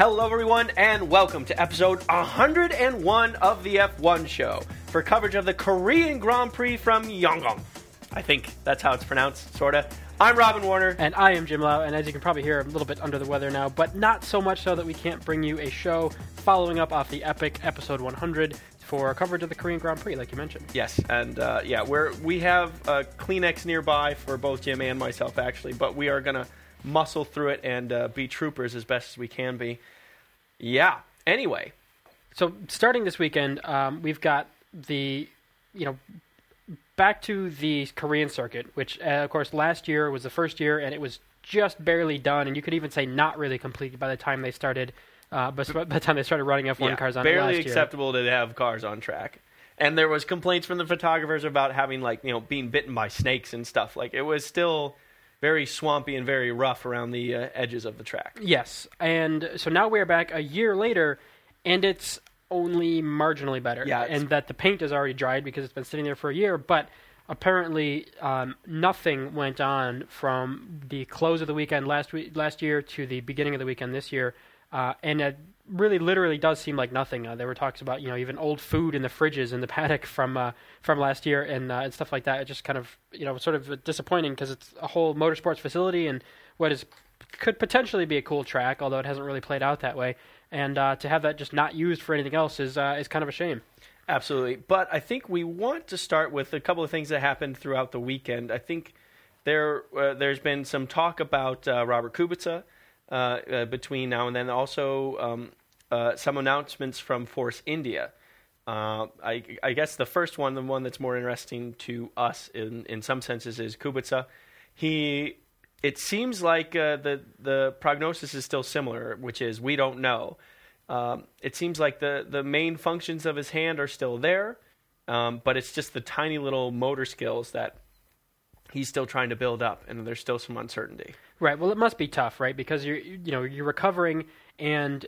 Hello, everyone, and welcome to episode 101 of the F1 show for coverage of the Korean Grand Prix from Yeongam. I think that's how it's pronounced, sorta. I'm Robin Warner. And I am Jim Lau, and as you can probably hear, I'm a little bit under the weather now, but not so much so that we can't bring you a show following up off the epic episode 100 for coverage of the Korean Grand Prix, like you mentioned. Yes, and uh, yeah, we're we have a Kleenex nearby for both Jim and myself, actually, but we are gonna muscle through it and uh, be troopers as best as we can be. Yeah. Anyway, So starting this weekend, um, we've got the, you know, back to the Korean circuit, which uh, of course last year was the first year, and it was just barely done, and you could even say not really completed by the time they started. Uh, but by the time they started running F1 yeah, cars on barely last year. acceptable to have cars on track. And there was complaints from the photographers about having like you know being bitten by snakes and stuff. Like it was still very swampy and very rough around the uh, edges of the track. Yes, and so now we're back a year later, and it's only marginally better. Yeah, and that the paint is already dried because it's been sitting there for a year. But apparently, um, nothing went on from the close of the weekend last week, last year to the beginning of the weekend this year, uh, and really, literally does seem like nothing. Uh, there were talks about you know even old food in the fridges in the paddock from uh, from last year and uh, and stuff like that. It just kind of you know sort of disappointing because it's a whole motorsports facility and what is could potentially be a cool track, although it hasn't really played out that way. And uh, to have that just not used for anything else is uh, is kind of a shame. Absolutely. But I think we want to start with a couple of things that happened throughout the weekend. I think there uh, there's been some talk about Robert Kubica uh, uh, between now and then. Also, um, uh, some announcements from Force India. Uh, I, I guess the first one, the one that's more interesting to us in, in some senses, is Kubica. He, it seems like uh, the the prognosis is still similar, which is we don't know. Um, it seems like the, the main functions of his hand are still there, um, but it's just the tiny little motor skills that he's still trying to build up, and there's still some uncertainty. Right. Well, it must be tough, right? Because you're you know you're recovering, and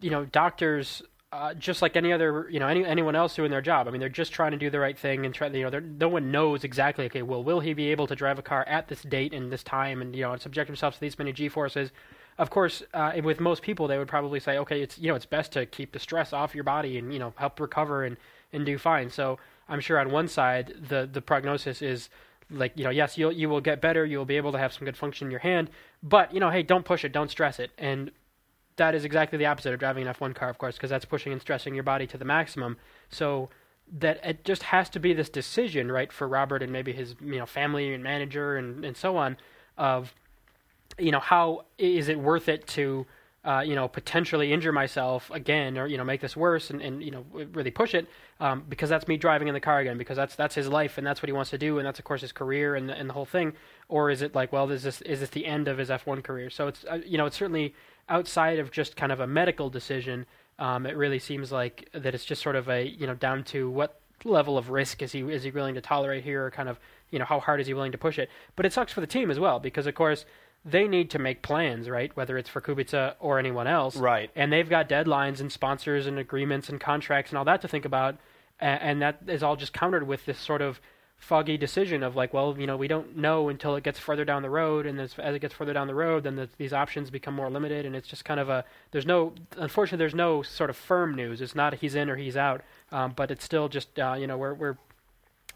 you know doctors. Uh, just like any other, you know, any, anyone else doing their job. I mean, they're just trying to do the right thing and try. You know, no one knows exactly. Okay, well, will he be able to drive a car at this date and this time, and you know, and subject himself to these many G forces? Of course, uh, with most people, they would probably say, okay, it's you know, it's best to keep the stress off your body and you know, help recover and and do fine. So I'm sure on one side, the the prognosis is like you know yes you'll you will get better you'll be able to have some good function in your hand but you know hey don't push it don't stress it and that is exactly the opposite of driving an F1 car of course because that's pushing and stressing your body to the maximum. So that it just has to be this decision right for Robert and maybe his you know family and manager and and so on of you know how is it worth it to uh, you know potentially injure myself again or you know make this worse and, and you know really push it um, because that's me driving in the car again because that's that's his life and that's what he wants to do and that's of course his career and, and the whole thing. Or is it like well is this is this the end of his F1 career? So it's uh, you know it's certainly outside of just kind of a medical decision um, it really seems like that it's just sort of a you know down to what level of risk is he is he willing to tolerate here or kind of you know how hard is he willing to push it but it sucks for the team as well because of course they need to make plans, right? Whether it's for Kubica or anyone else, Right. And they've got deadlines and sponsors and agreements and contracts and all that to think about, a- and that is all just countered with this sort of foggy decision of like, well, you know, we don't know until it gets further down the road, and as, as it gets further down the road, then the, these options become more limited, and it's just kind of a there's no unfortunately there's no sort of firm news. It's not he's in or he's out, um, but it's still just uh, you know we're we're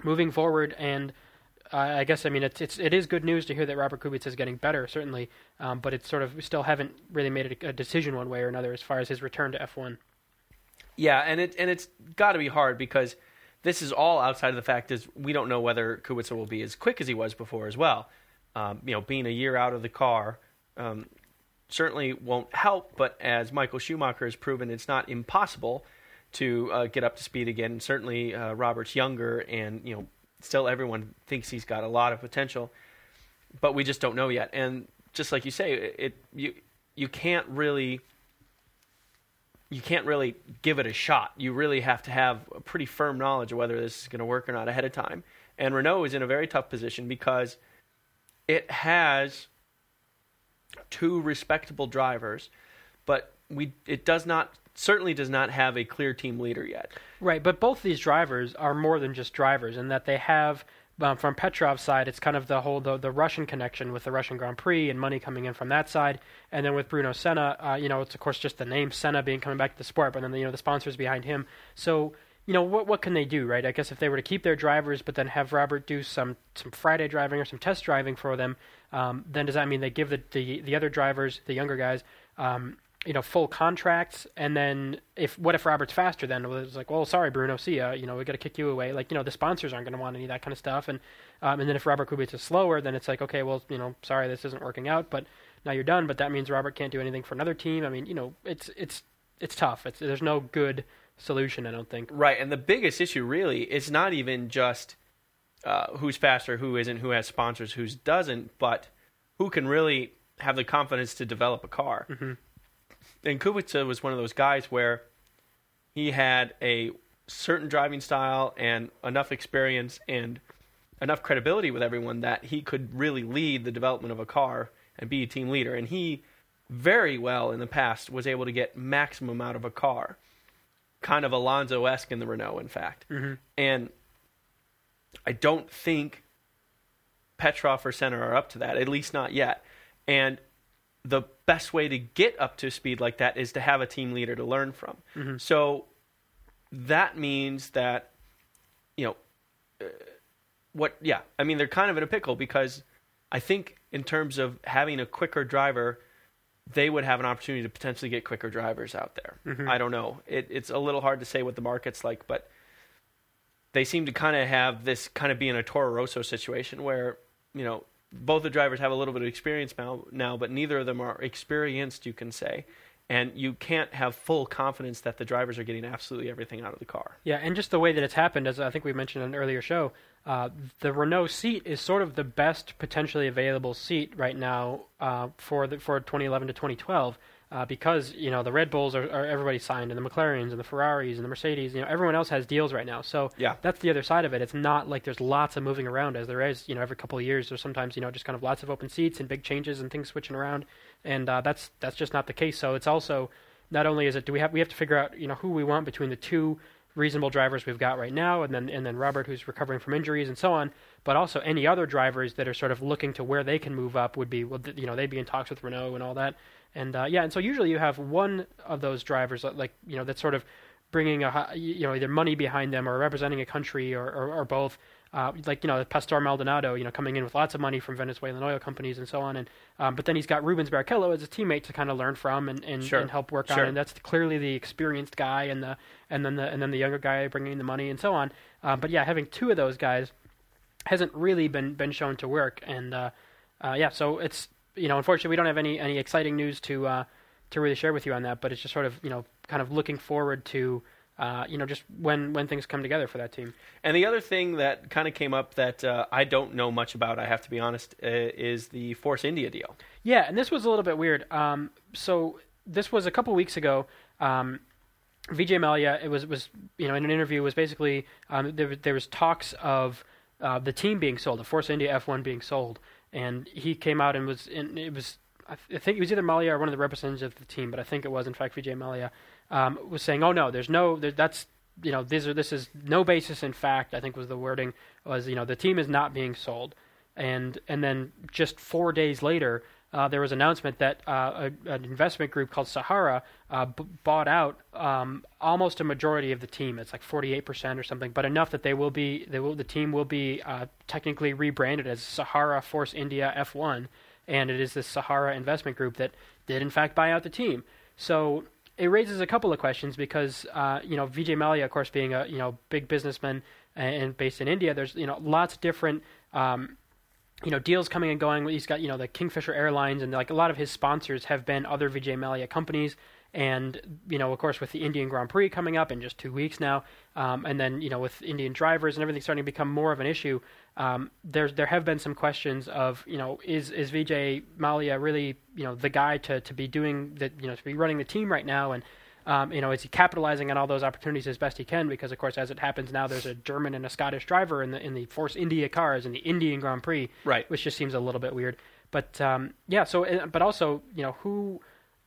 moving forward and uh, I guess I mean it's it's it is good news to hear that Robert Kubica is getting better certainly, um, but it's sort of we still haven't really made a, a decision one way or another as far as his return to F1. Yeah, and it and it's got to be hard because this is all outside of the fact is we don't know whether Kubica will be as quick as he was before as well. Um, you know, being a year out of the car um, certainly won't help, but as Michael Schumacher has proven, it's not impossible to uh, get up to speed again. Certainly, uh, Robert's younger, and you know, still everyone thinks he's got a lot of potential, but we just don't know yet. And just like you say, it, it you you can't really you can't really give it a shot. You really have to have a pretty firm knowledge of whether this is going to work or not ahead of time. And Renault is in a very tough position because it has two respectable drivers, but we it does not certainly does not have a clear team leader yet. Right, but both these drivers are more than just drivers in that they have um, from Petrov's side, it's kind of the whole the, the Russian connection with the Russian Grand Prix and money coming in from that side, and then with Bruno Senna, uh, you know, it's of course just the name Senna being coming back to the sport, but then you know the sponsors behind him. So you know what what can they do, right? I guess if they were to keep their drivers, but then have Robert do some some Friday driving or some test driving for them, um, then does that mean they give the the, the other drivers, the younger guys, um, you know, full contracts, and then if what if Robert's faster? Then it's like, well, sorry, Bruno, see ya. You know, we got to kick you away. Like, you know, the sponsors aren't going to want any of that kind of stuff. And um, and then if Robert Kubica is slower, then it's like, okay, well, you know, sorry, this isn't working out, but now you're done. But that means Robert can't do anything for another team. I mean, you know, it's it's it's tough. It's there's no good solution, I don't think. Right, and the biggest issue really is not even just uh, who's faster, who isn't, who has sponsors, who doesn't, but who can really have the confidence to develop a car. Mm-hmm. And Kubica was one of those guys where he had a certain driving style and enough experience and enough credibility with everyone that he could really lead the development of a car and be a team leader. And he very well in the past was able to get maximum out of a car kind of Alonso esque in the Renault, in fact. Mm-hmm. And I don't think Petrov or Senna are up to that, at least not yet. And the best way to get up to speed like that is to have a team leader to learn from. Mm-hmm. So that means that, you know, uh, what, yeah, I mean, they're kind of in a pickle because I think in terms of having a quicker driver, they would have an opportunity to potentially get quicker drivers out there. Mhm. I don't know. It, it's a little hard to say what the market's like, but they seem to kind of have this kind of be in a Toro Rosso situation where you know both the drivers have a little bit of experience now, now, but neither of them are experienced. You can say, and you can't have full confidence that the drivers are getting absolutely everything out of the car. Yeah, and just the way that it's happened, as I think we mentioned in an earlier show, uh, the Renault seat is sort of the best potentially available seat right now uh, for the, for 2011 to 2012. Uh, because you know the Red Bulls are, are everybody signed, and the McLarens and the Ferraris and the Mercedes, you know everyone else has deals right now. So Yeah. that's the other side of it. It's not like there's lots of moving around as there is, you know, every couple of years. There's sometimes you know just kind of lots of open seats and big changes and things switching around, and uh, that's that's just not the case. So it's also not only is it do we have we have to figure out you know who we want between the two reasonable drivers we've got right now, and then and then Robert who's recovering from injuries and so on, but also any other drivers that are sort of looking to where they can move up would be well, you know they'd be in talks with Renault and all that, and uh, yeah, and so usually you have one of those drivers uh, like you know that's sort of bringing a you know either money behind them or representing a country or or, or both. Uh, like you know Pastor Maldonado, you know coming in with lots of money from Venezuelan oil companies and so on, and um, but then he's got Rubens Barrichello as a teammate to kind of learn from and, and, Sure. and help work Sure. on, and that's clearly the experienced guy, and the and then the and then the younger guy bringing the money and so on. Uh, but yeah, having two of those guys hasn't really been been shown to work, and uh, uh, yeah, so it's you know unfortunately we don't have any any exciting news to uh, to really share with you on that, but it's just sort of you know kind of looking forward to uh, you know just when when things come together for that team. And the other thing that kind of came up that uh, I don't know much about, I have to be honest, uh, is the Force India deal. Yeah, and this was a little bit weird. Um, so this was a couple weeks ago. Um, Vijay Mallya, it was was you know in an interview was basically um, there was- there was talks of uh, the team being sold, the Force India F1 being sold, and he came out and was and it was I th- I think it was either Mallya or one of the representatives of the team, but I think it was in fact Vijay Mallya um, was saying, oh no, there's no there, that's you know these are this is no basis in fact. I think was the wording was you know the team is not being sold, and and then just four days later. Uh, there was an announcement that uh, a, an investment group called Sahara uh, b- bought out um, almost a majority of the team. It's like 48% or something, but enough that they will be, they will, the team will be uh, technically rebranded as Sahara Force India F1, and it is this Sahara investment group that did in fact buy out the team. So it raises a couple of questions because uh, you know Vijay Mallya, of course, being a you know big businessman and, and based in India, there's you know lots of different. Um, you know deals coming and going. He's got you know the Kingfisher Airlines and like a lot of his sponsors have been other Vijay Mallya companies. And you know, of course, with the Indian Grand Prix coming up in just two weeks now, um, and then you know with Indian drivers and everything starting to become more of an issue, um, there's there have been some questions of you know is is Vijay Mallya really you know the guy to to be doing that you know to be running the team right now and um, you know, is he capitalizing on all those opportunities as best he can? Because of course, as it happens now, there's a German and a Scottish driver in the in the Force India cars in the Indian Grand Prix, Right. Which just seems a little bit weird. But um, yeah, so uh, but also, you know, who,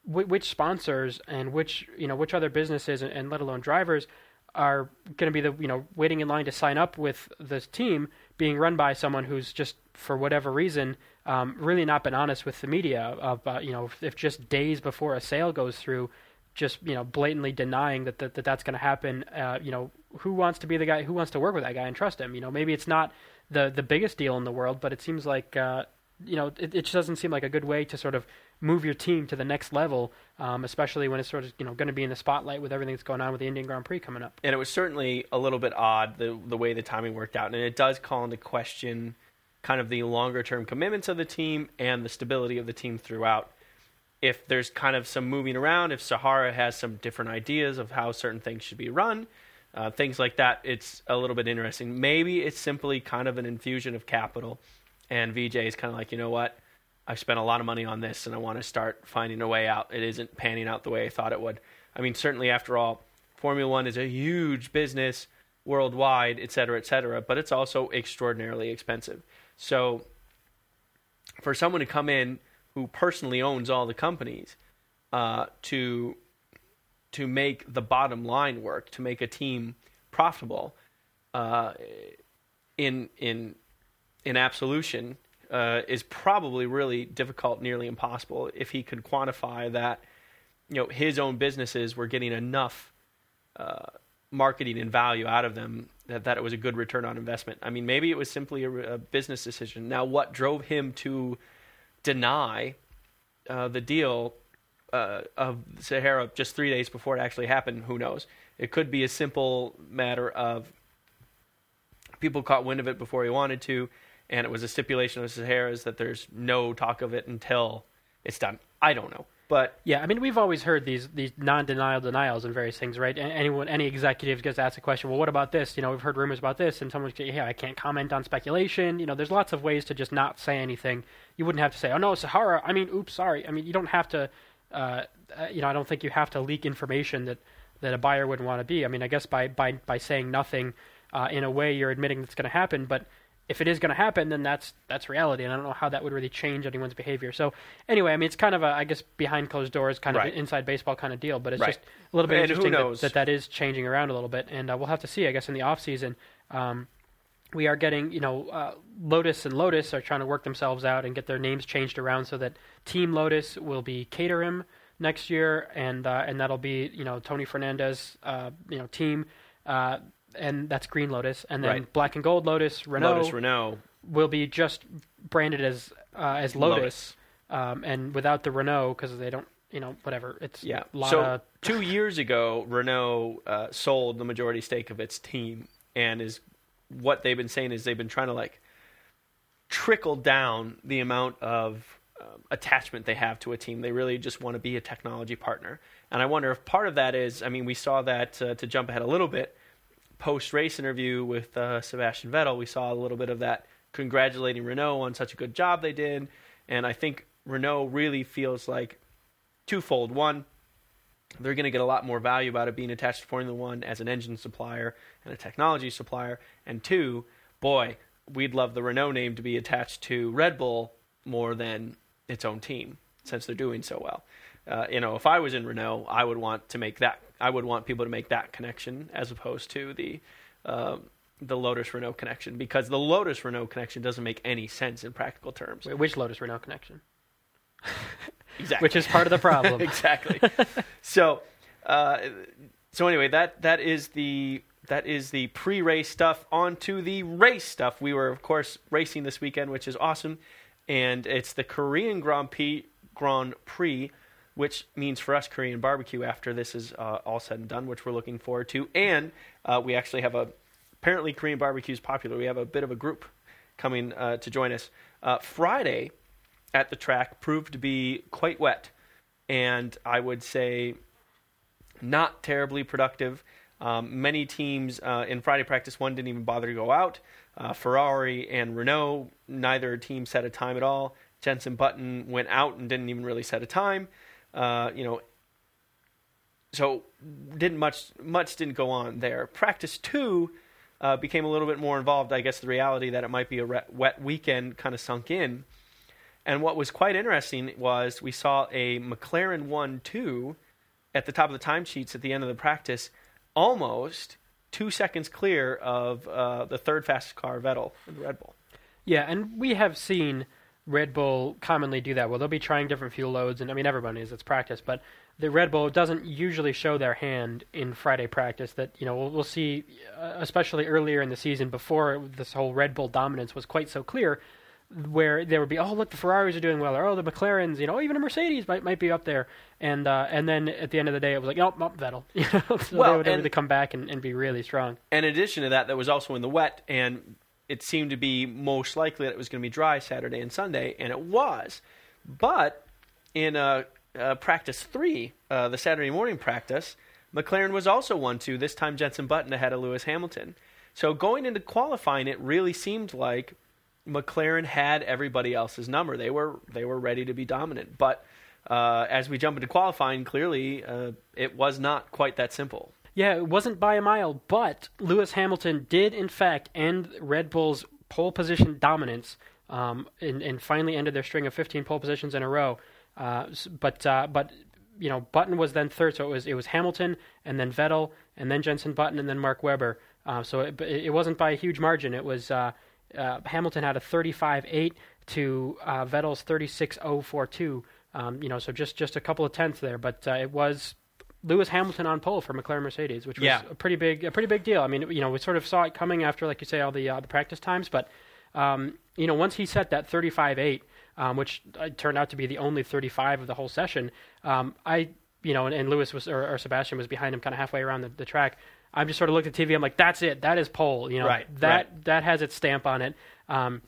wh- which sponsors and which you know which other businesses and, and let alone drivers are going to be the you know waiting in line to sign up with this team being run by someone who's just for whatever reason um, really not been honest with the media about you know if, if just days before a sale goes through just you know blatantly denying that that, that that's going to happen uh, you know who wants to be the guy who wants to work with that guy and trust him you know maybe it's not the the biggest deal in the world but it seems like uh, you know it, it just doesn't seem like a good way to sort of move your team to the next level, um, especially when it's sort of you know going to be in the spotlight with everything that's going on with the Indian Grand Prix coming up. And it was certainly a little bit odd the the way the timing worked out, and it does call into question kind of the longer term commitments of the team and the stability of the team throughout. If there's kind of some moving around, if Sahara has some different ideas of how certain things should be run, uh, things like that, it's a little bit interesting. Maybe it's simply kind of an infusion of capital, and VJ is kind of like, you know what, I've spent a lot of money on this and I want to start finding a way out. It isn't panning out the way I thought it would. I mean, certainly after all, Formula One is a huge business worldwide, et cetera, et cetera, but it's also extraordinarily expensive. So for someone to come in who personally owns all the companies uh, to to make the bottom line work, to make a team profitable uh, in in in absolution uh, is probably really difficult, nearly impossible. If he could quantify that, you know, his own businesses were getting enough uh, marketing and value out of them that, that it was a good return on investment. I mean, maybe it was simply a, a business decision. Now, what drove him to deny uh, the deal uh, of Sahara just three days before it actually happened? Who knows? It could be a simple matter of people caught wind of it before he wanted to and it was a stipulation of Sahara's that there's no talk of it until it's done. I don't know. But yeah, I mean, we've always heard these these non-denial denials and various things, right? Anyone, any executive gets asked a question, well, what about this? You know, we've heard rumors about this, and someone's, yeah, I can't comment on speculation. You know, there's lots of ways to just not say anything. You wouldn't have to say, oh no, Sahara. I mean, oops, sorry. I mean, you don't have to. Uh, uh you know, I don't think you have to leak information that that a buyer wouldn't want to be. I mean, I guess by by by saying nothing, uh, in a way, you're admitting it's going to happen, but if it is going to happen, then that's that's reality, and I don't know how that would really change anyone's behavior. So anyway, I mean, it's kind of a I guess behind closed doors kind right. of inside baseball kind of deal, but it's right. just a little bit and interesting that, that, that is changing around a little bit, and uh, we'll have to see. I guess in the off season, um, we are getting you know uh, Lotus and Lotus are trying to work themselves out and get their names changed around so that Team Lotus will be Caterham next year, and uh, and that'll be you know Tony Fernandes uh, you know team. Uh, and that's Green Lotus, and then right. Black and Gold Lotus, Renault, Lotus Renault, will be just branded as uh, as Lotus, Lotus. Um, and without the Renault because they don't, you know, whatever. It's yeah. A so of... two years ago, Renault uh, sold the majority stake of its team, and is what they've been saying is they've been trying to like trickle down the amount of um, attachment they have to a team. They really just want to be a technology partner, and I wonder if part of that is. I mean, we saw that uh, to jump ahead a little bit. Post race interview with uh, Sebastian Vettel, we saw a little bit of that congratulating Renault on such a good job they did. And I think Renault really feels like twofold. One, they're going to get a lot more value about it being attached to Formula One as an engine supplier and a technology supplier. And two, boy, we'd love the Renault name to be attached to Red Bull more than its own team since they're doing so well. Uh, you know, if I was in Renault, I would want to make that. I would want people to make that connection as opposed to the uh, the Lotus Renault connection because the Lotus Renault connection doesn't make any sense in practical terms. Wait, which Lotus Renault connection? exactly. Which is part of the problem. exactly. so, uh, so anyway, that that is the that is the pre-race stuff. On to the race stuff. We were, of course, racing this weekend, which is awesome, and it's the Korean Grand Prix. Grand Prix which means for us Korean barbecue after this is uh, all said and done, which we're looking forward to. And uh, we actually have a apparently Korean barbecue is popular. We have a bit of a group coming uh, to join us. Uh, Friday at the track proved to be quite wet, and I would say not terribly productive. Um, many teams uh, in Friday practice one didn't even bother to go out. Uh, Ferrari and Renault, neither team set a time at all. Jenson Button went out and didn't even really set a time. Uh, you know, so didn't much much didn't go on there. Practice two uh, became a little bit more involved. I guess the reality that it might be a re- wet weekend kind of sunk in. And what was quite interesting was we saw a McLaren 1 2 at the top of the timesheets at the end of the practice almost two seconds clear of uh, the third fastest car, Vettel, in the Red Bull. Yeah, and we have seen Red Bull commonly do that. Well, they'll be trying different fuel loads, and I mean everyone is. It's practice, but the Red Bull doesn't usually show their hand in Friday practice. That you know we'll, we'll see, uh, especially earlier in the season before this whole Red Bull dominance was quite so clear, where there would be oh look the Ferraris are doing well, or oh the McLarens, you know even a Mercedes might might be up there, and uh, and then at the end of the day it was like oh, oh Vettel, you know, so Well, they would to come back and, and be really strong. And in addition to that, that was also in the wet, and it seemed to be most likely that it was going to be dry Saturday and Sunday, and it was. But in uh, uh, practice three, uh, the Saturday morning practice, McLaren was also one two. This time, Jenson Button ahead of Lewis Hamilton. So going into qualifying, it really seemed like McLaren had everybody else's number. They were they were ready to be dominant. But uh, as we jump into qualifying, clearly uh, it was not quite that simple. Yeah, it wasn't by a mile, but Lewis Hamilton did, in fact, end Red Bull's pole position dominance um, and, and finally ended their string of 15 pole positions in a row. Uh, but uh, but you know, Button was then third, so it was it was Hamilton and then Vettel and then Jenson Button and then Mark Webber. Uh, so it, it wasn't by a huge margin. It was uh, uh, Hamilton had a 35.8 to uh, Vettel's 36.042. Um, you know, so just just a couple of tenths there, but it was Lewis Hamilton on pole for McLaren Mercedes, which was Yeah. a pretty big a pretty big deal. I mean, you know, we sort of saw it coming after, like you say, all the uh, the practice times, but um, you know, once he set that 35.8, um, which uh, turned out to be the only 35 of the whole session, um, I you know, and, and Lewis was or, or Sebastian was behind him, kind of halfway around the, the track. I'm just sort of looked at TV. I'm like, that's it. That is pole. You know, Right, that right. that has its stamp on it. Um,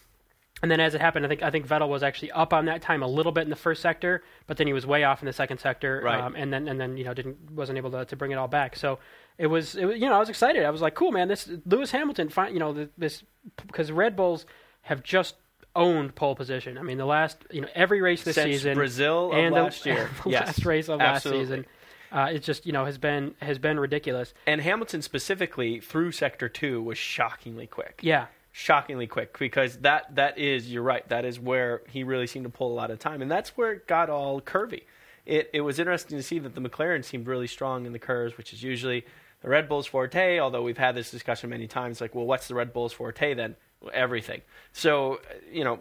and then as it happened, I think I think Vettel was actually up on that time a little bit in the first sector, but then he was way off in the second sector, Right. um, and then and then you know didn't wasn't able to, to bring it all back. So it was, it was you know I was excited. I was like, cool man, this Lewis Hamilton, fine, you know this because Red Bulls have just owned pole position. I mean the last you know every race this Since season Brazil of and the- last year. the Yes, last race of absolutely. last season. Uh, it just you know has been has been ridiculous. And Hamilton specifically through sector two was shockingly quick. Yeah, Shockingly quick because that that is you're right that is where he really seemed to pull a lot of time and that's where it got all curvy. It it was interesting to see that the McLaren seemed really strong in the curves, which is usually the Red Bull's forte. Although we've had this discussion many times, like, well, what's the Red Bull's forte then? Everything. So you know,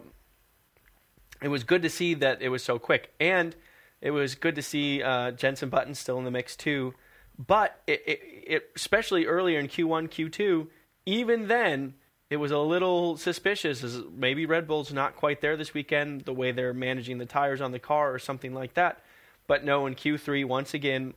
it was good to see that it was so quick, and it was good to see uh, Jenson Button still in the mix too. But it, it, it, especially earlier in Q1, Q2, even then, it was a little suspicious. As maybe Red Bull's not quite there this weekend, the way they're managing the tires on the car or something like that. But no, in Q3, once again,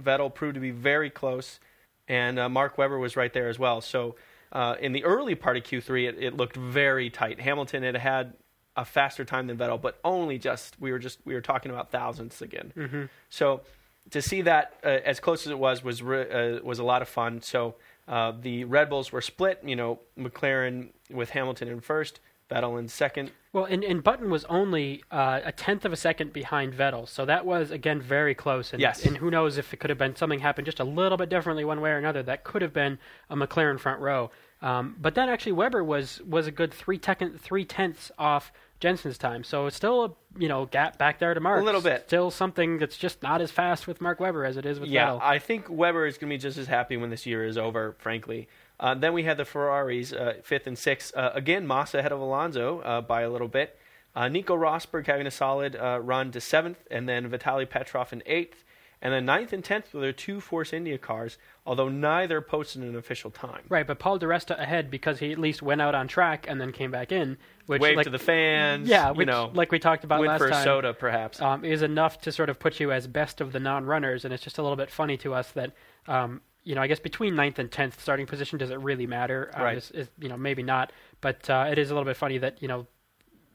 Vettel proved to be very close, and uh, Mark Webber was right there as well. So uh, in the early part of Q3, it, it looked very tight. Hamilton had had a faster time than Vettel, but only just we were just we were talking about thousandths again. hmm So to see that uh, as close as it was was re- uh, was a lot of fun. So uh, the Red Bulls were split. You know, McLaren with Hamilton in first, Vettel in second. Well, and, and Button was only uh, a tenth of a second behind Vettel, so that was again very close. And, Yes. and who knows if it could have been something happened just a little bit differently one way or another. That could have been a McLaren front row. Um, but then actually Webber was was a good three tec- three tenths off Jenson's time, so it's still a you know gap back there to Mark. A little bit. Still something that's just not as fast with Mark Webber as it is with yeah, Vettel. I think Webber is going to be just as happy when this year is over. Frankly. Uh, then we had the Ferraris, uh, fifth and sixth. Uh, again, Massa ahead of Alonso uh, by a little bit. Uh, Nico Rosberg having a solid uh, run to seventh, and then Vitaly Petrov in eighth. And then ninth and tenth were their two Force India cars, although neither posted an official time. Right, but Paul di Resta ahead because he at least went out on track and then came back in, which Wave like, to the fans. yeah, you know, like we talked about last for time. soda, perhaps. um, is enough to sort of put you as best of the non-runners, and it's just a little bit funny to us that um, you know I guess between ninth and tenth starting position does it really matter? Uh, Right. Is, is, you know maybe not, but uh, it is a little bit funny that you know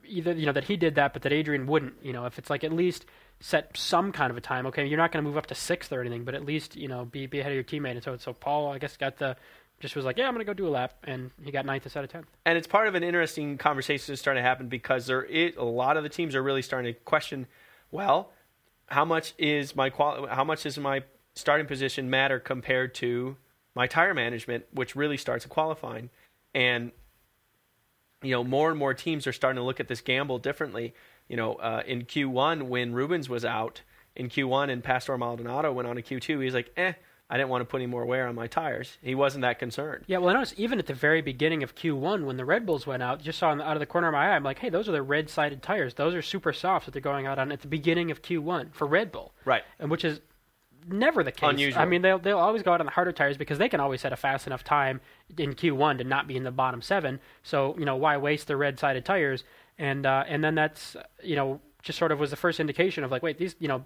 either you know that he did that, but that Adrian wouldn't. You know if it's like at least set some kind of a time. Okay, you're not going to move up to sixth or anything, but at least you know be be ahead of your teammate. And so so Paul I guess got the just was like yeah I'm going to go do a lap, and he got ninth instead of tenth. and it's part of an interesting conversation that's starting to happen because there is, a lot of the teams are really starting to question, well, how much is my quali- how much does my starting position matter compared to my tire management, which really starts at qualifying, and you know more and more teams are starting to look at this gamble differently. You know, uh, in Q1 when Rubens was out in Q1 and Pastor Maldonado went on to Q2, he's like, eh. I didn't want to put any more wear on my tires. He wasn't that concerned. Yeah, well, I noticed even at the very beginning of Q1 when the Red Bulls went out, just saw out of the corner of my eye, I'm like, hey, those are the red-sided tires. Those are super soft that they're going out on at the beginning of Q1 for Red Bull. Right. And which is never the case. Unusual. I mean, they'll they'll always go out on the harder tires because they can always set a fast enough time in Q1 to not be in the bottom seven. So you know why waste the red-sided tires? And uh, and then that's you know just sort of was the first indication of like, wait, these you know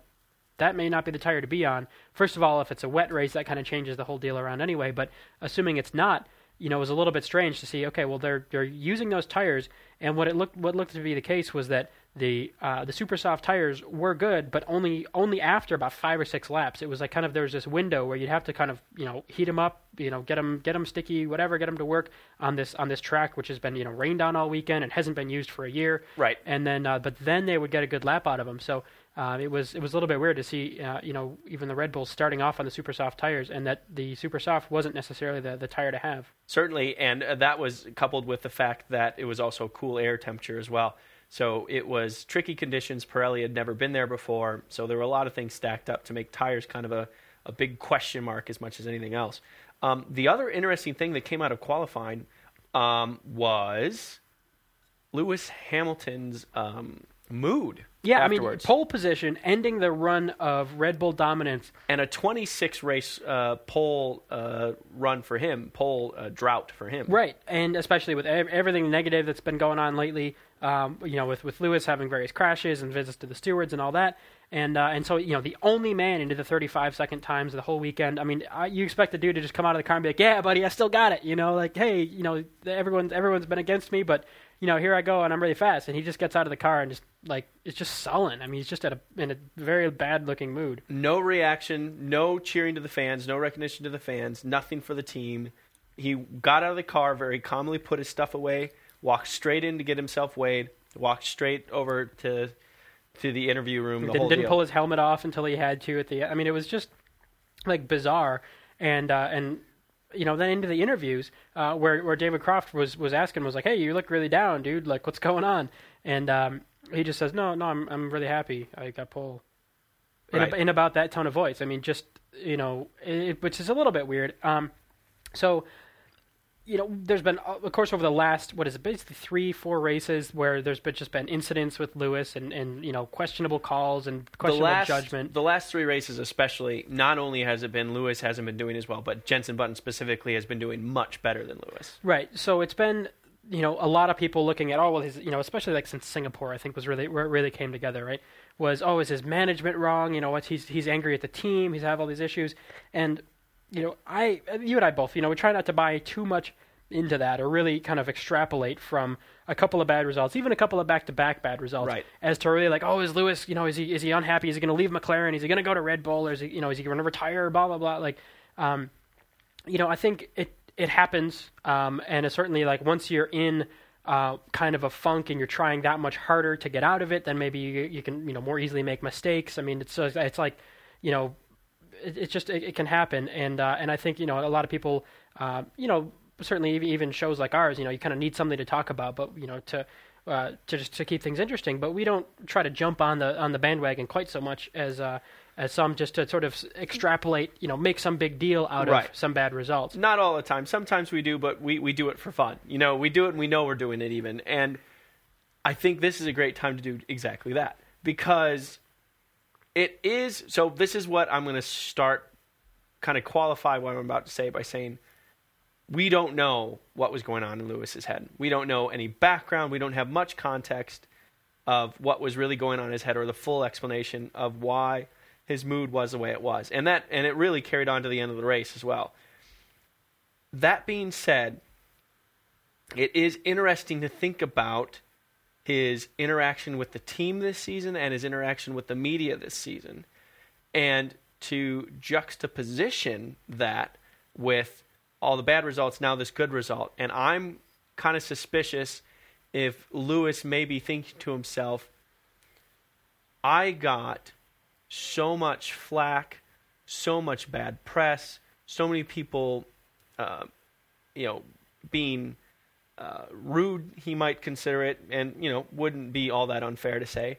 that may not be the tire to be on. First of all, if it's a wet race, that kind of changes the whole deal around anyway. But assuming it's not, you know, it was a little bit strange to see. Okay, well they're they're using those tires, and what it looked what looked to be the case was that the uh, the super soft tires were good, but only only after about five or six laps. It was like kind of there was this window where you'd have to kind of you know heat them up, you know, get them get them sticky, whatever, get them to work on this on this track, which has been you know rained on all weekend and hasn't been used for a year. Right. And then, uh, but then they would get a good lap out of them. So uh, it was it was a little bit weird to see, uh, you know, even the Red Bulls starting off on the super soft tires, and that the super soft wasn't necessarily the, the tire to have. Certainly, and uh, that was coupled with the fact that it was also cool air temperature as well. So it was tricky conditions. Pirelli had never been there before, so there were a lot of things stacked up to make tires kind of a, a big question mark as much as anything else. Um, the other interesting thing that came out of qualifying um, was Lewis Hamilton's um, mood. Yeah, afterwards. I mean, pole position, ending the run of Red Bull dominance. and a 26 race uh, pole uh, run for him, pole uh, drought for him. Right, and especially with ev- everything negative that's been going on lately, um, you know, with, with Lewis having various crashes and visits to the stewards and all that. And uh, and so you know the only man into the 35 second times the whole weekend. I mean, I, you expect the dude to just come out of the car and be like, "Yeah, buddy, I still got it." You know, like, "Hey, you know, everyone's everyone's been against me, but you know, here I go and I'm really fast." And he just gets out of the car and just like it's just sullen. I mean, he's just at a in a very bad looking mood. No reaction, no cheering to the fans, no recognition to the fans, nothing for the team. He got out of the car very calmly, put his stuff away, walked straight in to get himself weighed, walked straight over to to the interview room. The didn't, didn't pull his helmet off until he had to at the. I mean, it was just like bizarre, and uh, and you know then into the interviews uh, where where David Croft was was asking was like, hey, you look really down, dude. Like, what's going on? And um, he just says, no, no, I'm I'm really happy. I got pulled. In, Right. ab- in about that tone of voice. I mean, just you know, it, which is a little bit weird. Um, so you know, there's been, of course, over the last what is it, basically three, four races where there's been just been incidents with Lewis and and you know questionable calls and the questionable last judgment. the last three races especially not only has it been Lewis hasn't been doing as well but Jenson Button specifically has been doing much better than Lewis Right. So it's been, you know, a lot of people looking at, oh, well, his, you know, especially like since Singapore, I think was really where it really came together, right? Was oh, is his management wrong? You know, what's he's he's angry at the team. He's have all these issues, and you know, I you and I both, you know, we try not to buy too much into that or really kind of extrapolate from a couple of bad results, even a couple of back-to-back bad results, Right. as to really like, oh, is Lewis, you know, is he is he unhappy? Is he going to leave McLaren? Is he going to go to Red Bull? Or is he, you know, is he going to retire? Blah blah blah. Like, um, you know, I think it it happens, um, and it's certainly like once you're in uh, kind of a funk and you're trying that much harder to get out of it, then maybe you, you can you know more easily make mistakes. I mean, it's it's like you know, it, it's just it, it can happen, and uh, and I think you know a lot of people, uh, you know, certainly ev- even shows like ours, you know, you kind of need something to talk about, but you know to. Uh, to just to keep things interesting, but we don't try to jump on the on the bandwagon quite so much as uh, as some, just to sort of extrapolate, you know, make some big deal out Right. of some bad results. not all the time sometimes we do but we, we do it for fun you know we do it and we know we're doing it even and I think this is a great time to do exactly that because it is so this is what I'm going to start kind of qualify what I'm about to say by saying we don't know what was going on in Lewis's head. We don't know any background. We don't have much context of what was really going on in his head or the full explanation of why his mood was the way it was. And that and it really carried on to the end of the race as well. That being said, it is interesting to think about his interaction with the team this season and his interaction with the media this season. And to juxtaposition that with all the bad results now this good result. And i'm kind of suspicious if lewis may be thinking to himself i got so much flack so much bad press so many people uh, you know being uh, rude he might consider it and you know wouldn't be all that unfair to say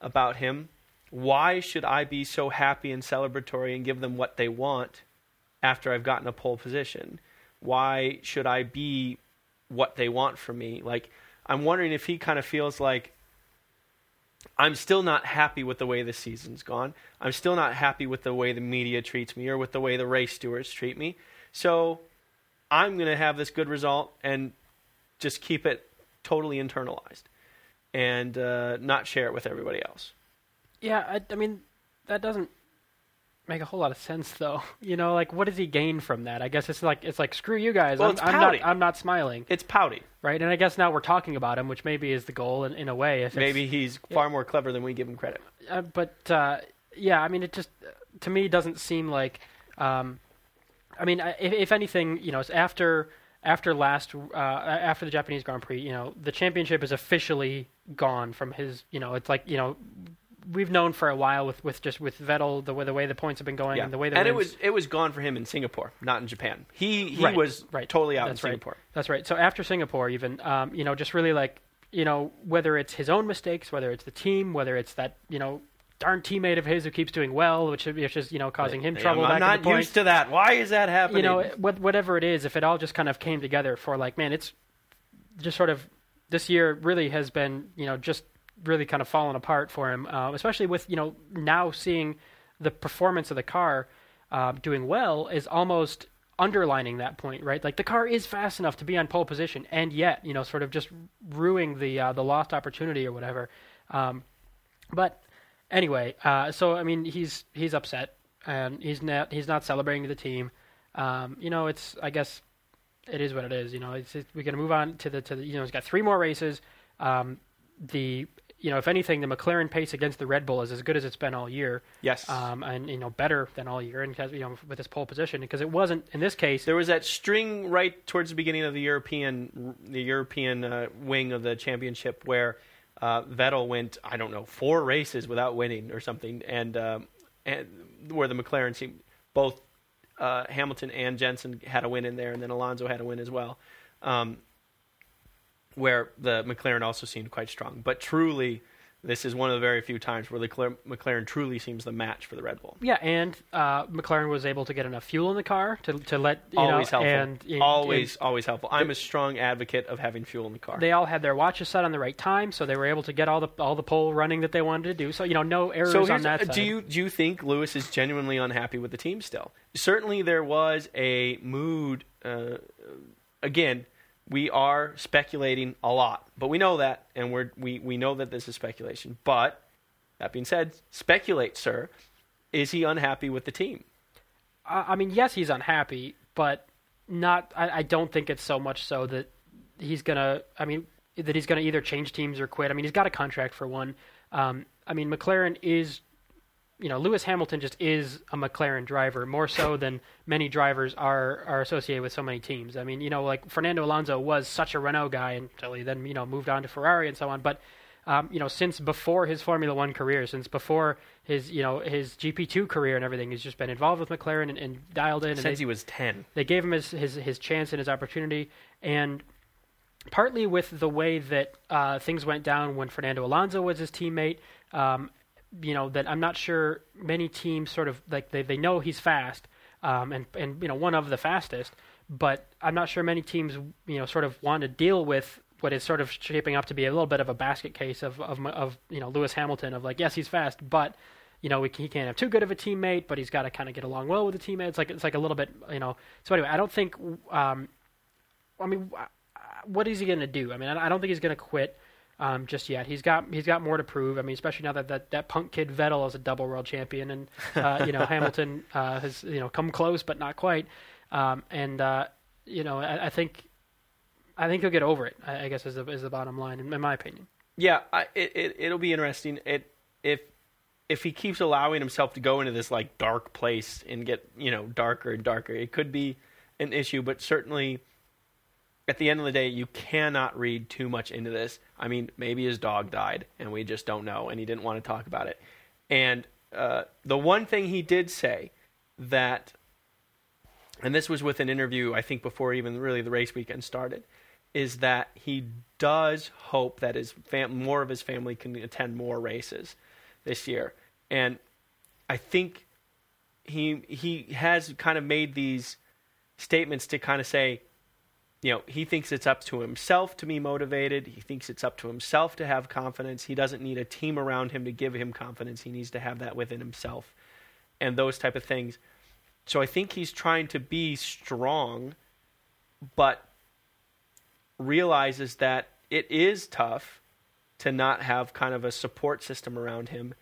about him why should i be so happy and celebratory and give them what they want after I've gotten a pole position? Why should I be what they want from me? Like, I'm wondering if he kind of feels like I'm still not happy with the way the season's gone. I'm still not happy with the way the media treats me or with the way the race stewards treat me. So I'm going to have this good result and just keep it totally internalized and uh, not share it with everybody else. Yeah, I, I mean, that doesn't make a whole lot of sense, though. You know, like what does he gain from that? I guess it's like it's like screw you guys. Well, I'm, it's I'm not. I'm not smiling, It's pouty. right? And I guess now we're talking about him, which maybe is the goal in, in a way. Maybe he's far more clever than we give him credit. uh, but uh, yeah, I mean, it just to me doesn't seem like. Um, I mean, if, if anything, you know, it's after after last uh, after the Japanese Grand Prix, you know, the championship is officially gone from his. You know, it's like you know. We've known for a while with, with just with Vettel the way the way the points have been going Yeah. and the way the and it was it was gone for him in Singapore, not in Japan. He he Right, was right. totally out That's in right. Singapore. That's right. So after Singapore, even um, you know, just really like you know, whether it's his own mistakes, whether it's the team, whether it's that you know darn teammate of his who keeps doing well, which, which is you know causing him Yeah, trouble. I'm back not the point. used to that. Why is that happening? you know, whatever it is, if it all just kind of came together for like, man, it's just sort of this year really has been you know just really kind of fallen apart for him, uh, especially with you know now seeing the performance of the car uh, doing well is almost underlining that point, right? Like the car is fast enough to be on pole position, and yet you know sort of just ruining the uh, the lost opportunity or whatever. Um, but anyway, uh, so I mean he's he's upset and he's not he's not celebrating the team. Um, you know, it's I guess it is what it is. You know, it's, it's, we're gonna move on to the to the you know he's got three more races. Um, the you know if anything, the McLaren pace against the Red Bull is as good as it's been all year. yes. Um, and you know better than all year, and you know with his pole position because it wasn't in this case. There was that string right towards the beginning of the European the European uh, wing of the championship where uh, Vettel went I don't know four races without winning or something, and um, and where the McLaren team both uh, Hamilton and Jenson had a win in there, and then Alonso had a win as well. Um, where the McLaren also seemed quite strong, but truly. This is one of the very few times where the Cla- McLaren truly seems the match for the Red Bull. yeah, and uh, McLaren was able to get enough fuel in the car to to let you always know, helpful. and and- always, always helpful. I'm a strong advocate of having fuel in the car. they all had their watches set on the right time, so they were able to get all the all the pole running that they wanted to do. So you know, no errors so on that uh, side. do you do you think Lewis is genuinely unhappy with the team still? Certainly, there was a mood. Uh, again, we are speculating a lot, but we know that, and we're we we know that this is speculation. But that being said, speculate, sir. Is he unhappy with the team? I mean, yes, he's unhappy, but not. I, I don't think it's so much so that he's gonna. I mean, that he's gonna either change teams or quit. I mean, he's got a contract for one. Um, I mean, McLaren is, you know, Lewis Hamilton just is a McLaren driver more so than many drivers are are associated with so many teams. I mean, you know, like Fernando Alonso was such a Renault guy until he then you know moved on to Ferrari and so on, but. Um, you know, since before his Formula One career, since before his, you know, his GP2 career and everything, he's just been involved with McLaren and, and dialed in. And Since they, he was ten. they gave him his, his his chance and his opportunity, and partly with the way that uh, things went down when Fernando Alonso was his teammate. Um, you know that I'm not sure many teams sort of like they, they know he's fast um, and and you know one of the fastest, but I'm not sure many teams you know sort of want to deal with what is sort of shaping up to be a little bit of a basket case of of, of you know Lewis Hamilton of like yes he's fast but you know we, he can't have too good of a teammate but he's got to kind of get along well with the teammate. It's like it's like a little bit you know so anyway I don't think um, I mean what is he going to do? I mean I don't think he's going to quit um, just yet. He's got he's got more to prove. I mean, especially now that that, that punk kid Vettel is a double world champion, and uh, you know Hamilton uh, has you know come close but not quite. Um, and uh, you know I, I think I think he'll get over it. I, I guess is the is the bottom line in, in my opinion. Yeah, I, it, it it'll be interesting. It if if he keeps allowing himself to go into this like dark place and get you know darker and darker, it could be an issue. But certainly, at the end of the day, you cannot read too much into this. I mean, maybe his dog died and we just don't know, and he didn't want to talk about it. And uh, the one thing he did say that, and this was with an interview I think before even really the race weekend started, is that he does hope that his fam- more of his family can attend more races this year, and I think he he has kind of made these statements to kind of say, you know, he thinks it's up to himself to be motivated. He thinks it's up to himself to have confidence. He doesn't need a team around him to give him confidence. He needs to have that within himself, and those type of things. So I think he's trying to be strong, but realizes that it is tough to not have kind of a support system around him.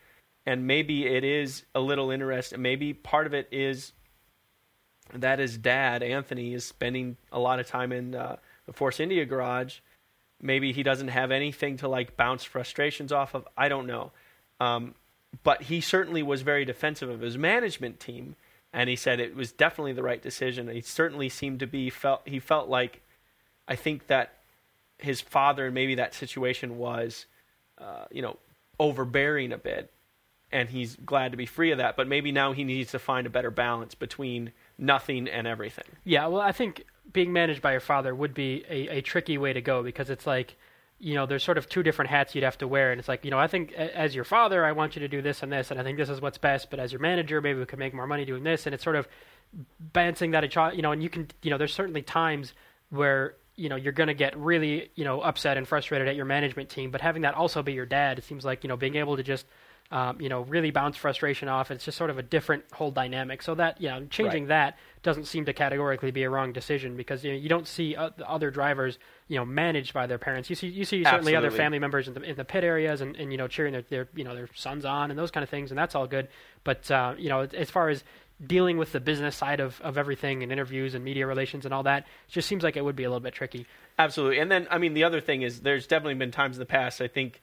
And maybe it is a little interesting. Maybe part of it is that his dad, Anthony, is spending a lot of time in uh, the Force India garage. Maybe he doesn't have anything to like bounce frustrations off of. I don't know. Um, but he certainly was very defensive of his management team, and he said it was definitely the right decision. He certainly seemed to be felt. He felt like, I think that his father and maybe that situation was, uh, you know, overbearing a bit, and he's glad to be free of that. But maybe now he needs to find a better balance between nothing and everything. Yeah, well, I think being managed by your father would be a, a tricky way to go because it's like, you know, there's sort of two different hats you'd have to wear, and it's like, you know, I think as your father, I want you to do this and this, and I think this is what's best. But as your manager, maybe we could make more money doing this, and it's sort of balancing that, you know, and you can, you know, there's certainly times where you know you're going to get really you know upset and frustrated at your management team but having that also be your dad it seems like you know being able to just um, you know really bounce frustration off. It's just sort of a different whole dynamic. So that you know changing Right. that doesn't seem to categorically be a wrong decision because you know you don't see uh, other drivers you know managed by their parents. You see you see certainly other family members in the in the pit areas and, and you know cheering their, their you know their sons on and those kind of things and that's all good. But uh, you know as far as dealing with the business side of, of everything and interviews and media relations and all that it just seems like it would be a little bit tricky. Absolutely. And then, I mean, the other thing is there's definitely been times in the past, I think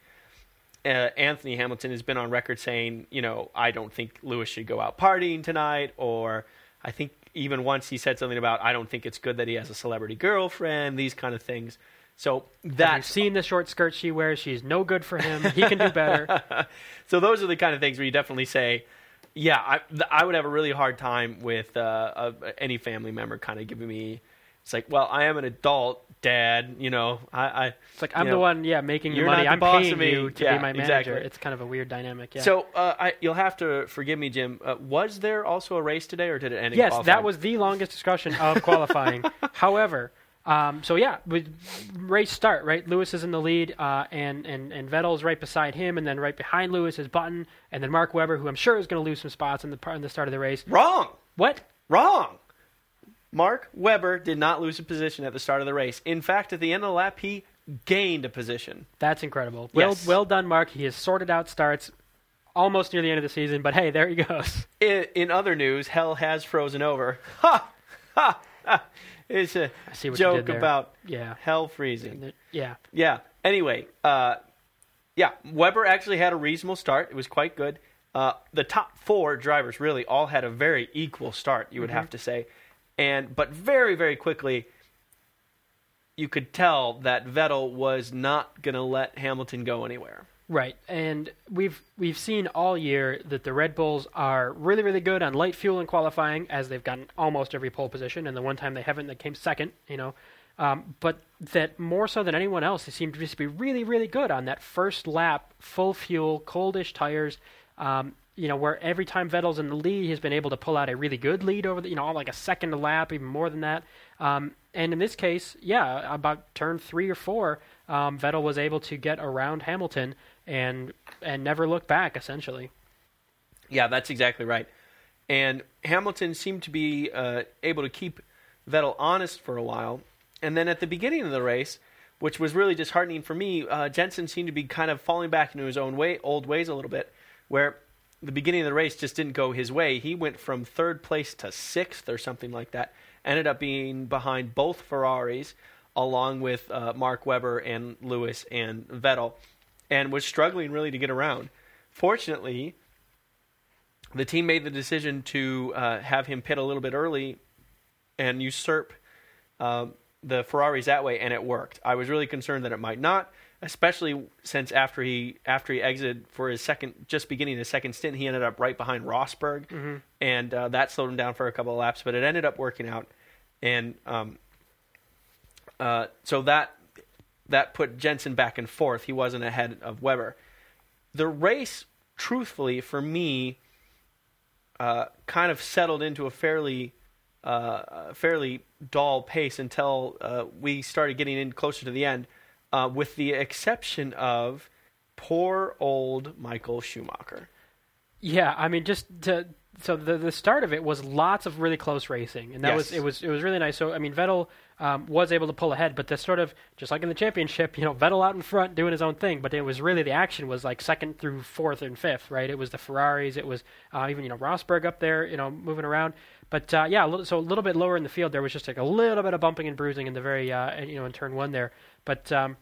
uh, Anthony Hamilton has been on record saying, you know, I don't think Lewis should go out partying tonight, or I think even once he said something about, I don't think it's good that he has a celebrity girlfriend, these kind of things. So that's seen the short skirt she wears? She's no good for him. He can do better. so those are the kind of things where you definitely say, yeah, I, I would have a really hard time with uh, uh, any family member kind of giving me. It's like, well, I am an adult, Dad. You know, I. I It's like I'm you the one, yeah, making your money. I'm paying you to Yeah, be my manager. exactly. It's kind of a weird dynamic. Yeah. So uh, I, you'll have to forgive me, Jim. Uh, was there also a race today, or did it end? yes, qualifying? that was the longest discussion of qualifying. However, um, so yeah, with race start right. Lewis is in the lead, uh, and and and Vettel's right beside him, and then right behind Lewis is Button, and then Mark Webber, who I'm sure is going to lose some spots in the in the start of the race. wrong. What? Wrong. Mark Webber did not lose a position at the start of the race. In fact, at the end of the lap, he gained a position. That's incredible. Well, Yes. well done, Mark. He has sorted out starts almost near the end of the season, but hey, there he goes. In, in other news, hell has frozen over. Ha! Ha! ha. It's a joke about Yeah. hell freezing. Yeah. Yeah. Anyway, uh, yeah, Webber actually had a reasonable start. It was quite good. Uh, the top four drivers really all had a very equal start. You would have to say, and but very very quickly, you could tell that Vettel was not going to let Hamilton go anywhere. Right, and we've we've seen all year that the Red Bulls are really really good on light fuel in qualifying, as they've gotten almost every pole position, and the one time they haven't, they came second. You know, um, but that more so than anyone else, they seem to just be really really good on that first lap, full fuel, coldish tires. Um, you know, where every time Vettel's in the lead, he's been able to pull out a really good lead over the, you know, like a second lap, even more than that. Um, and in this case, yeah, about turn three or four, um, Vettel was able to get around Hamilton and and never look back, essentially. Yeah, that's exactly right. And Hamilton seemed to be uh, able to keep Vettel honest for a while. And then at the beginning of the race, which was really disheartening for me, uh, Jenson seemed to be kind of falling back into his own way, old ways a little bit, where the beginning of the race just didn't go his way. He went from third place to sixth or something like that. Ended up being behind both Ferraris, along with uh, Mark Webber and Lewis and Vettel, and was struggling really to get around. Fortunately, the team made the decision to uh, have him pit a little bit early and usurp um, the Ferraris that way, and it worked. I was really concerned that it might not, especially since after he after he exited for his second, just beginning his second stint, he ended up right behind Rosberg, and uh, that slowed him down for a couple of laps. But it ended up working out, and um, uh, so that that put Jenson back and forth. He wasn't ahead of Webber. The race, truthfully, for me, uh, kind of settled into a fairly uh, fairly dull pace until uh, we started getting in closer to the end, uh, with the exception of poor old Michael Schumacher. Yeah, I mean, just to so the the start of it was lots of really close racing, and that Yes. was it was it was really nice. So I mean, Vettel um, was able to pull ahead, but this sort of just like in the championship, you know, Vettel out in front doing his own thing, but it was really the action was like second through fourth and fifth, right? It was the Ferraris, it was uh, even you know Rosberg up there, you know, moving around. But uh, yeah, a little, so a little bit lower in the field, there was just like a little bit of bumping and bruising in the very uh, you know in turn one there, but um,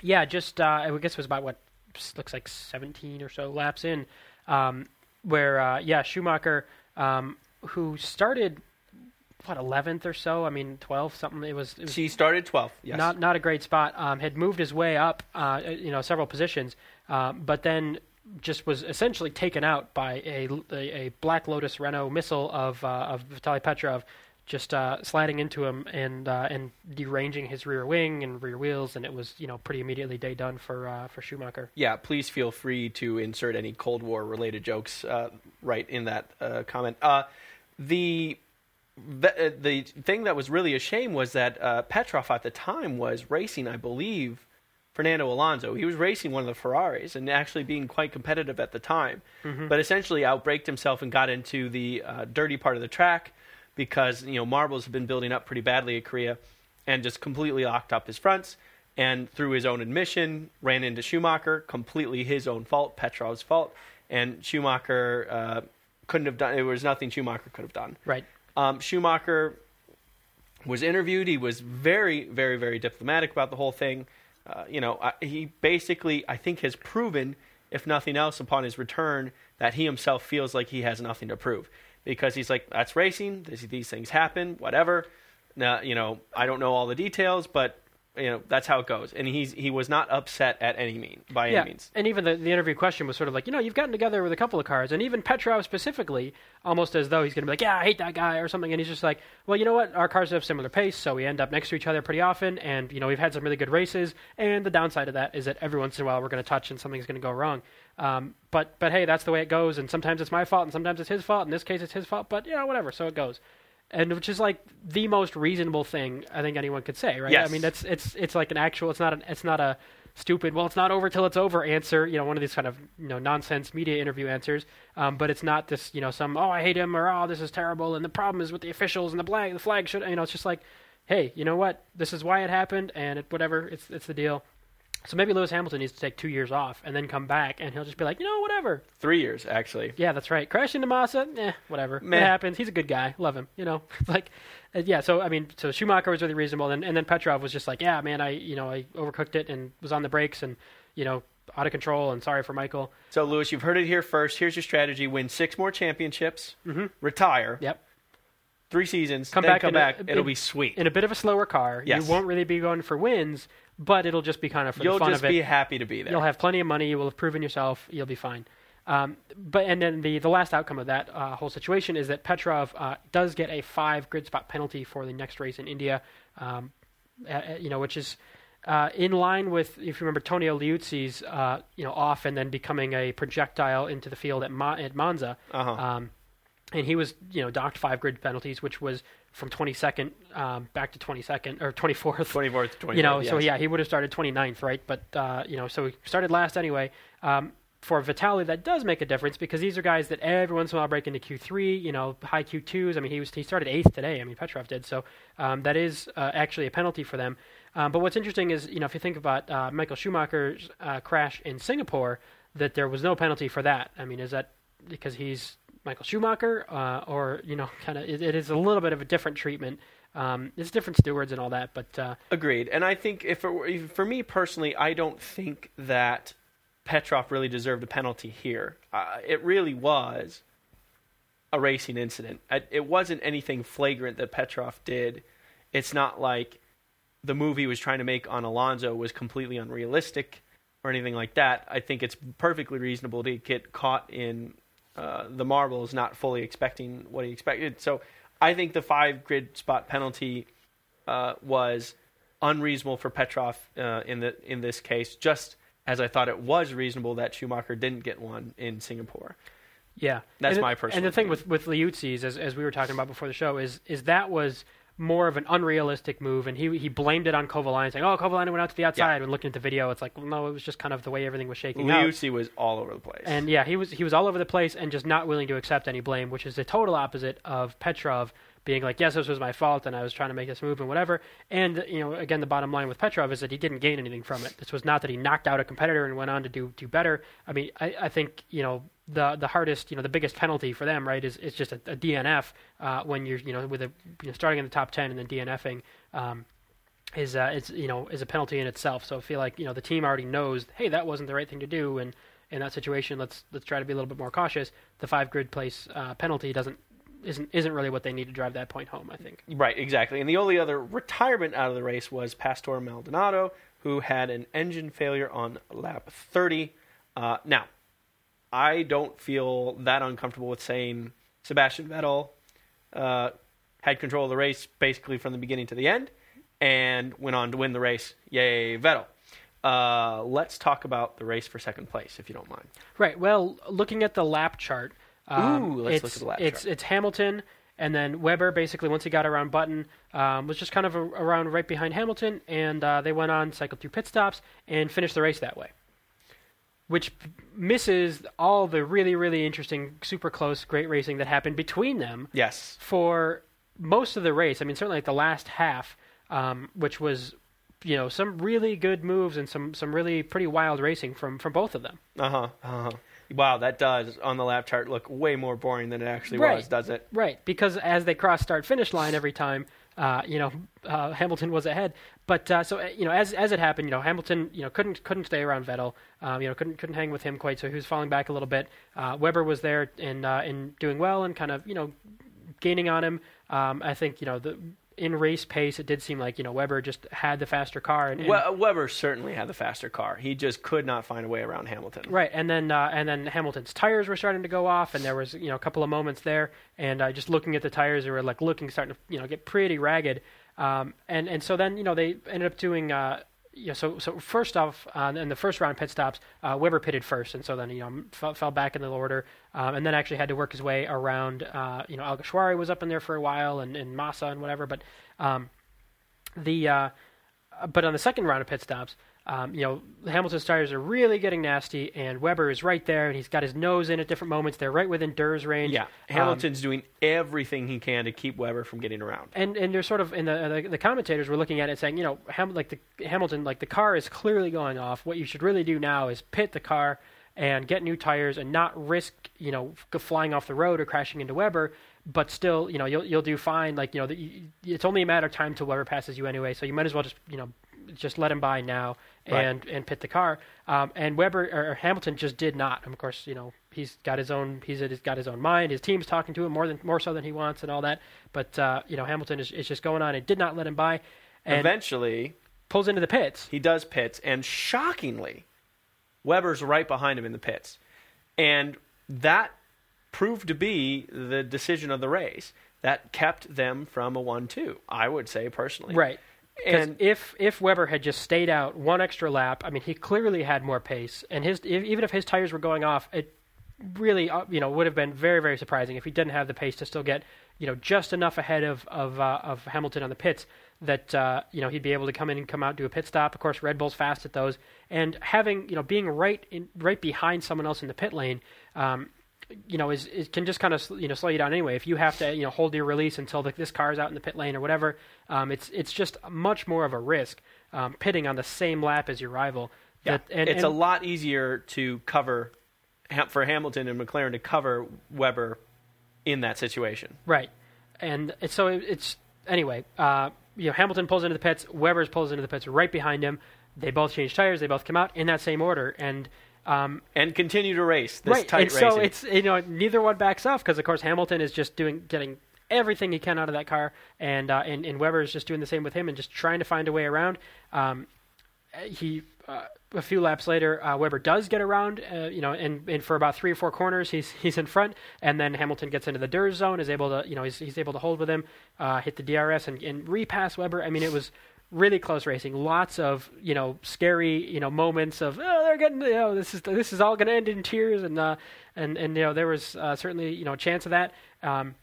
yeah, just uh, I guess it was about what looks like 17 or so laps in, um, where uh, yeah Schumacher, um, who started what 11th or so, I mean 12 something. It was, it was She started 12. Yes. not not a great spot. Um, had moved his way up, uh, you know, several positions, uh, but then just was essentially taken out by a, a, a Black Lotus Renault missile of uh, of Vitaly Petrov, just uh, sliding into him and uh, and deranging his rear wing and rear wheels, and it was you know pretty immediately day done for uh, for Schumacher. yeah, please feel free to insert any Cold War related jokes uh, right in that uh, comment. Uh, the the the thing that was really a shame was that uh, Petrov at the time was racing, I believe, Fernando Alonso. He was racing one of the Ferraris and actually being quite competitive at the time, but essentially outbraked himself and got into the uh, dirty part of the track because you know marbles have been building up pretty badly at Korea, and just completely locked up his fronts. And through his own admission, ran into Schumacher, completely his own fault, Petrov's fault, and Schumacher uh, couldn't have done. It was nothing Schumacher could have done. Right. Um, Schumacher was interviewed. He was very, very, very diplomatic about the whole thing. Uh, you know, I, he basically, I think, has proven, if nothing else, upon his return, that he himself feels like he has nothing to prove because he's like, "That's racing. These, these things happen. Whatever." Now, you know, I don't know all the details, but you know that's how it goes. And he's he was not upset at any mean by yeah, any means. and even the, the interview question was sort of like, you know, you've gotten together with a couple of cars, and even Petrov specifically, almost as though he's going to be like, yeah, I hate that guy or something, and he's just like, well, you know what, our cars have similar pace, so we end up next to each other pretty often, and you know, we've had some really good races, and the downside of that is that every once in a while we're going to touch and something's going to go wrong. Um, but but hey, that's the way it goes, and sometimes it's my fault, and sometimes it's his fault. In this case, it's his fault, but you know, whatever, so it goes. And which is like the most reasonable thing I think anyone could say, right? Yes. I mean, that's it's it's like an actual. It's not an it's not a stupid. Well, it's not over till it's over. Answer. You know, one of these kind of you know nonsense media interview answers. Um, but it's not this. You know, some oh I hate him or oh this is terrible and the problem is with the officials and the flag. The flag should. You know, it's just like, hey, you know what? This is why it happened and it, whatever. It's it's the deal. So maybe Lewis Hamilton needs to take two years off and then come back and he'll just be like, you know, whatever. Three years actually. Yeah, that's right. Crash into Massa, eh, whatever. Meh. It happens. He's a good guy. Love him. You know, like, uh, yeah. So I mean, so Schumacher was really reasonable, and, and then Petrov was just like, yeah, man, I you know I overcooked it and was on the brakes and you know out of control and sorry for Michael. So Lewis, you've heard it here first. Here's your strategy: win six more championships, retire, Yep. three seasons, Come back come in a- back. It'll be sweet. In a bit of a slower car, Yes. you won't really be going for wins, but it'll just be kind of for You'll the fun just of it. be happy to be there. You'll have plenty of money. You will have proven yourself. You'll be fine. Um, but and then the the last outcome of that uh, whole situation is that Petrov uh, does get a five grid spot penalty for the next race in India. Um, uh, you know, which is uh, in line with if you remember Tonio Liuzzi's uh, you know off and then becoming a projectile into the field at Mo- at Monza. Uh-huh. Um, and he was you know docked five grid penalties, which was from 22nd um, back to 22nd or 24th. 24th, 24th. You know, so yeah, he would have started 29th, right? But uh, you know, so he started last anyway. Um, for Vitaly, that does make a difference because these are guys that every once in a while break into Q3, you know, high Q2s. I mean, he was he started eighth today. I mean, Petrov did, so um, that is uh, actually a penalty for them. Um, but what's interesting is, you know, if you think about uh, Michael Schumacher's uh, crash in Singapore, that there was no penalty for that. I mean, is that because he's Michael Schumacher, uh, or you know, kind of it, it is a little bit of a different treatment. Um, it's different stewards and all that, but uh, Agreed. And I think if, were, if for me personally, I don't think that Petrov really deserved a penalty here. Uh, it really was a racing incident. It wasn't anything flagrant that Petrov did. It's not like the move he was trying to make on Alonso was completely unrealistic or anything like that. I think it's perfectly reasonable to get caught in uh, the marbles, not fully expecting what he expected. So I think the five grid spot penalty uh, was unreasonable for Petrov uh, in the in this case, just as I thought it was reasonable that Schumacher didn't get one in Singapore. Yeah, That's and my personal And the thing opinion. with with Liuzzi's, as as we were talking about before the show, is is that was more of an unrealistic move, and he he blamed it on Kovalainen, saying, "Oh, Kovalainen went out to the outside." When looking at the video, it's like, well, no, it was just kind of the way everything was shaking out. Liuzzi was all over the place. And yeah, he was he was all over the place and just not willing to accept any blame, which is the total opposite of Petrov being like, yes, this was my fault and I was trying to make this move and whatever. And you know, again, the bottom line with Petrov is that he didn't gain anything from it. This was not that he knocked out a competitor and went on to do do better. I mean, I, I think you know the the hardest, you know, the biggest penalty for them, right, is is just a, a DNF uh, when you're you know with a you know, starting in the top ten and then DNFing. Um, is uh, it's you know is a penalty in itself. So I feel like you know the team already knows, hey, that wasn't the right thing to do, and in that situation, let's let's try to be a little bit more cautious. The five grid place uh, penalty doesn't isn't isn't really what they need to drive that point home. I think. Right, exactly. And the only other retirement out of the race was Pastor Maldonado, who had an engine failure on lap 30. Uh, now, I don't feel that uncomfortable with saying Sebastian Vettel uh, had control of the race basically from the beginning to the end and went on to win the race. Yay, Vettel. Uh, let's talk about the race for second place, if you don't mind. Right. Well, looking at the lap chart, um, Ooh, let's it's, look at the lap it's chart. it's Hamilton, and then Webber. Basically, once he got around Button, um, was just kind of a, around right behind Hamilton, and uh, they went on, cycled through pit stops, and finished the race that way. Which misses all the really, really interesting, super close, great racing that happened between them Yes. for most of the race. I mean, certainly like the last half, um, which was, you know, some really good moves and some some really pretty wild racing from from both of them. Uh huh. Uh huh. Wow, that does on the lap chart look way more boring than it actually Right. was, does it? Right, because as they cross start finish line every time, uh, you know, uh, Hamilton was ahead. But uh, so uh, you know, as as it happened, you know, Hamilton, you know, couldn't couldn't stay around Vettel. Um, you know, couldn't couldn't hang with him quite. So he was falling back a little bit. Uh, Webber was there and uh, and doing well and kind of you know gaining on him. Um, I think you know the in race pace, it did seem like you know Webber just had the faster car and, and We- Webber certainly had the faster car. He just could not find a way around Hamilton. Right, and then uh, and then Hamilton's tires were starting to go off, and there was you know a couple of moments there, and uh, just looking at the tires, they were like looking starting to you know get pretty ragged, um, and and so then you know they ended up doing. Uh, know, so so first off, uh, in the first round of pit stops, uh, Webber pitted first, and so then you know fell, fell back in the order, um, and then actually had to work his way around. Uh, you know, Alguersuari was up in there for a while, and, and Massa and whatever, but um, the uh, but on the second round of pit stops, um, you know, Hamilton's tires are really getting nasty, and Webber is right there, and he's got his nose in at different moments. They're right within DRS range. Yeah, Um, Hamilton's doing everything he can to keep Webber from getting around. and and they're sort of in the, the the commentators were looking at it saying, you know, Ham, like the Hamilton, like the car is clearly going off. What you should really do now is pit the car and get new tires and not risk, you know, flying off the road or crashing into Webber. But still, you know, you'll you'll do fine. Like you know, the, it's only a matter of time till Webber passes you anyway. So you might as well just you know just let him by now Right. and and pit the car. Um, and Webber or Hamilton just did not. And of course, you know, he's got his own he's he's got his own mind. His team's talking to him more than more so than he wants and all that. But uh, you know, Hamilton is, is just going on and did not let him by, and Eventually, pulls into the pits. he does pits, and shockingly, Webber's right behind him in the pits, and that proved to be the decision of the race that kept them from a one-two. I would say personally, Right. And if if Webber had just stayed out one extra lap, I mean, he clearly had more pace, and his if, even if his tires were going off, it really uh, you know would have been very very surprising if he didn't have the pace to still get you know just enough ahead of of uh, of Hamilton on the pits that uh, you know he'd be able to come in and come out do a pit stop. Of course, Red Bull's fast at those, and having you know being right in right behind someone else in the pit lane. Um, you know, is, is can just kind of you know slow you down anyway. If you have to you know hold your release until the, this car is out in the pit lane or whatever, um, it's it's just much more of a risk um, pitting on the same lap as your rival. yeah, That- and, it's and, a lot easier to cover for Hamilton and McLaren to cover Webber in that situation. right, and it's, so it, it's anyway. Uh, you know, Hamilton pulls into the pits, Webber's pulls into the pits right behind him. They both change tires. They both come out in that same order, and um, And continue to race this right. tight and racing. so it's you know neither one backs off because of course Hamilton is just doing getting everything he can out of that car, and uh, and, and Webber is just doing the same with him and just trying to find a way around. Um, he uh, a few laps later, uh, Webber does get around, uh, you know, and, and for about three or four corners, he's he's in front, and then Hamilton gets into the DRS zone, is able to, you know, he's, he's able to hold with him, uh, hit the DRS and, and repass Webber. I mean, it was really close racing, lots of you know scary you know moments of oh they're getting you know this is this is all going to end in tears and uh, and and you know there was uh, certainly you know a chance of that. Um,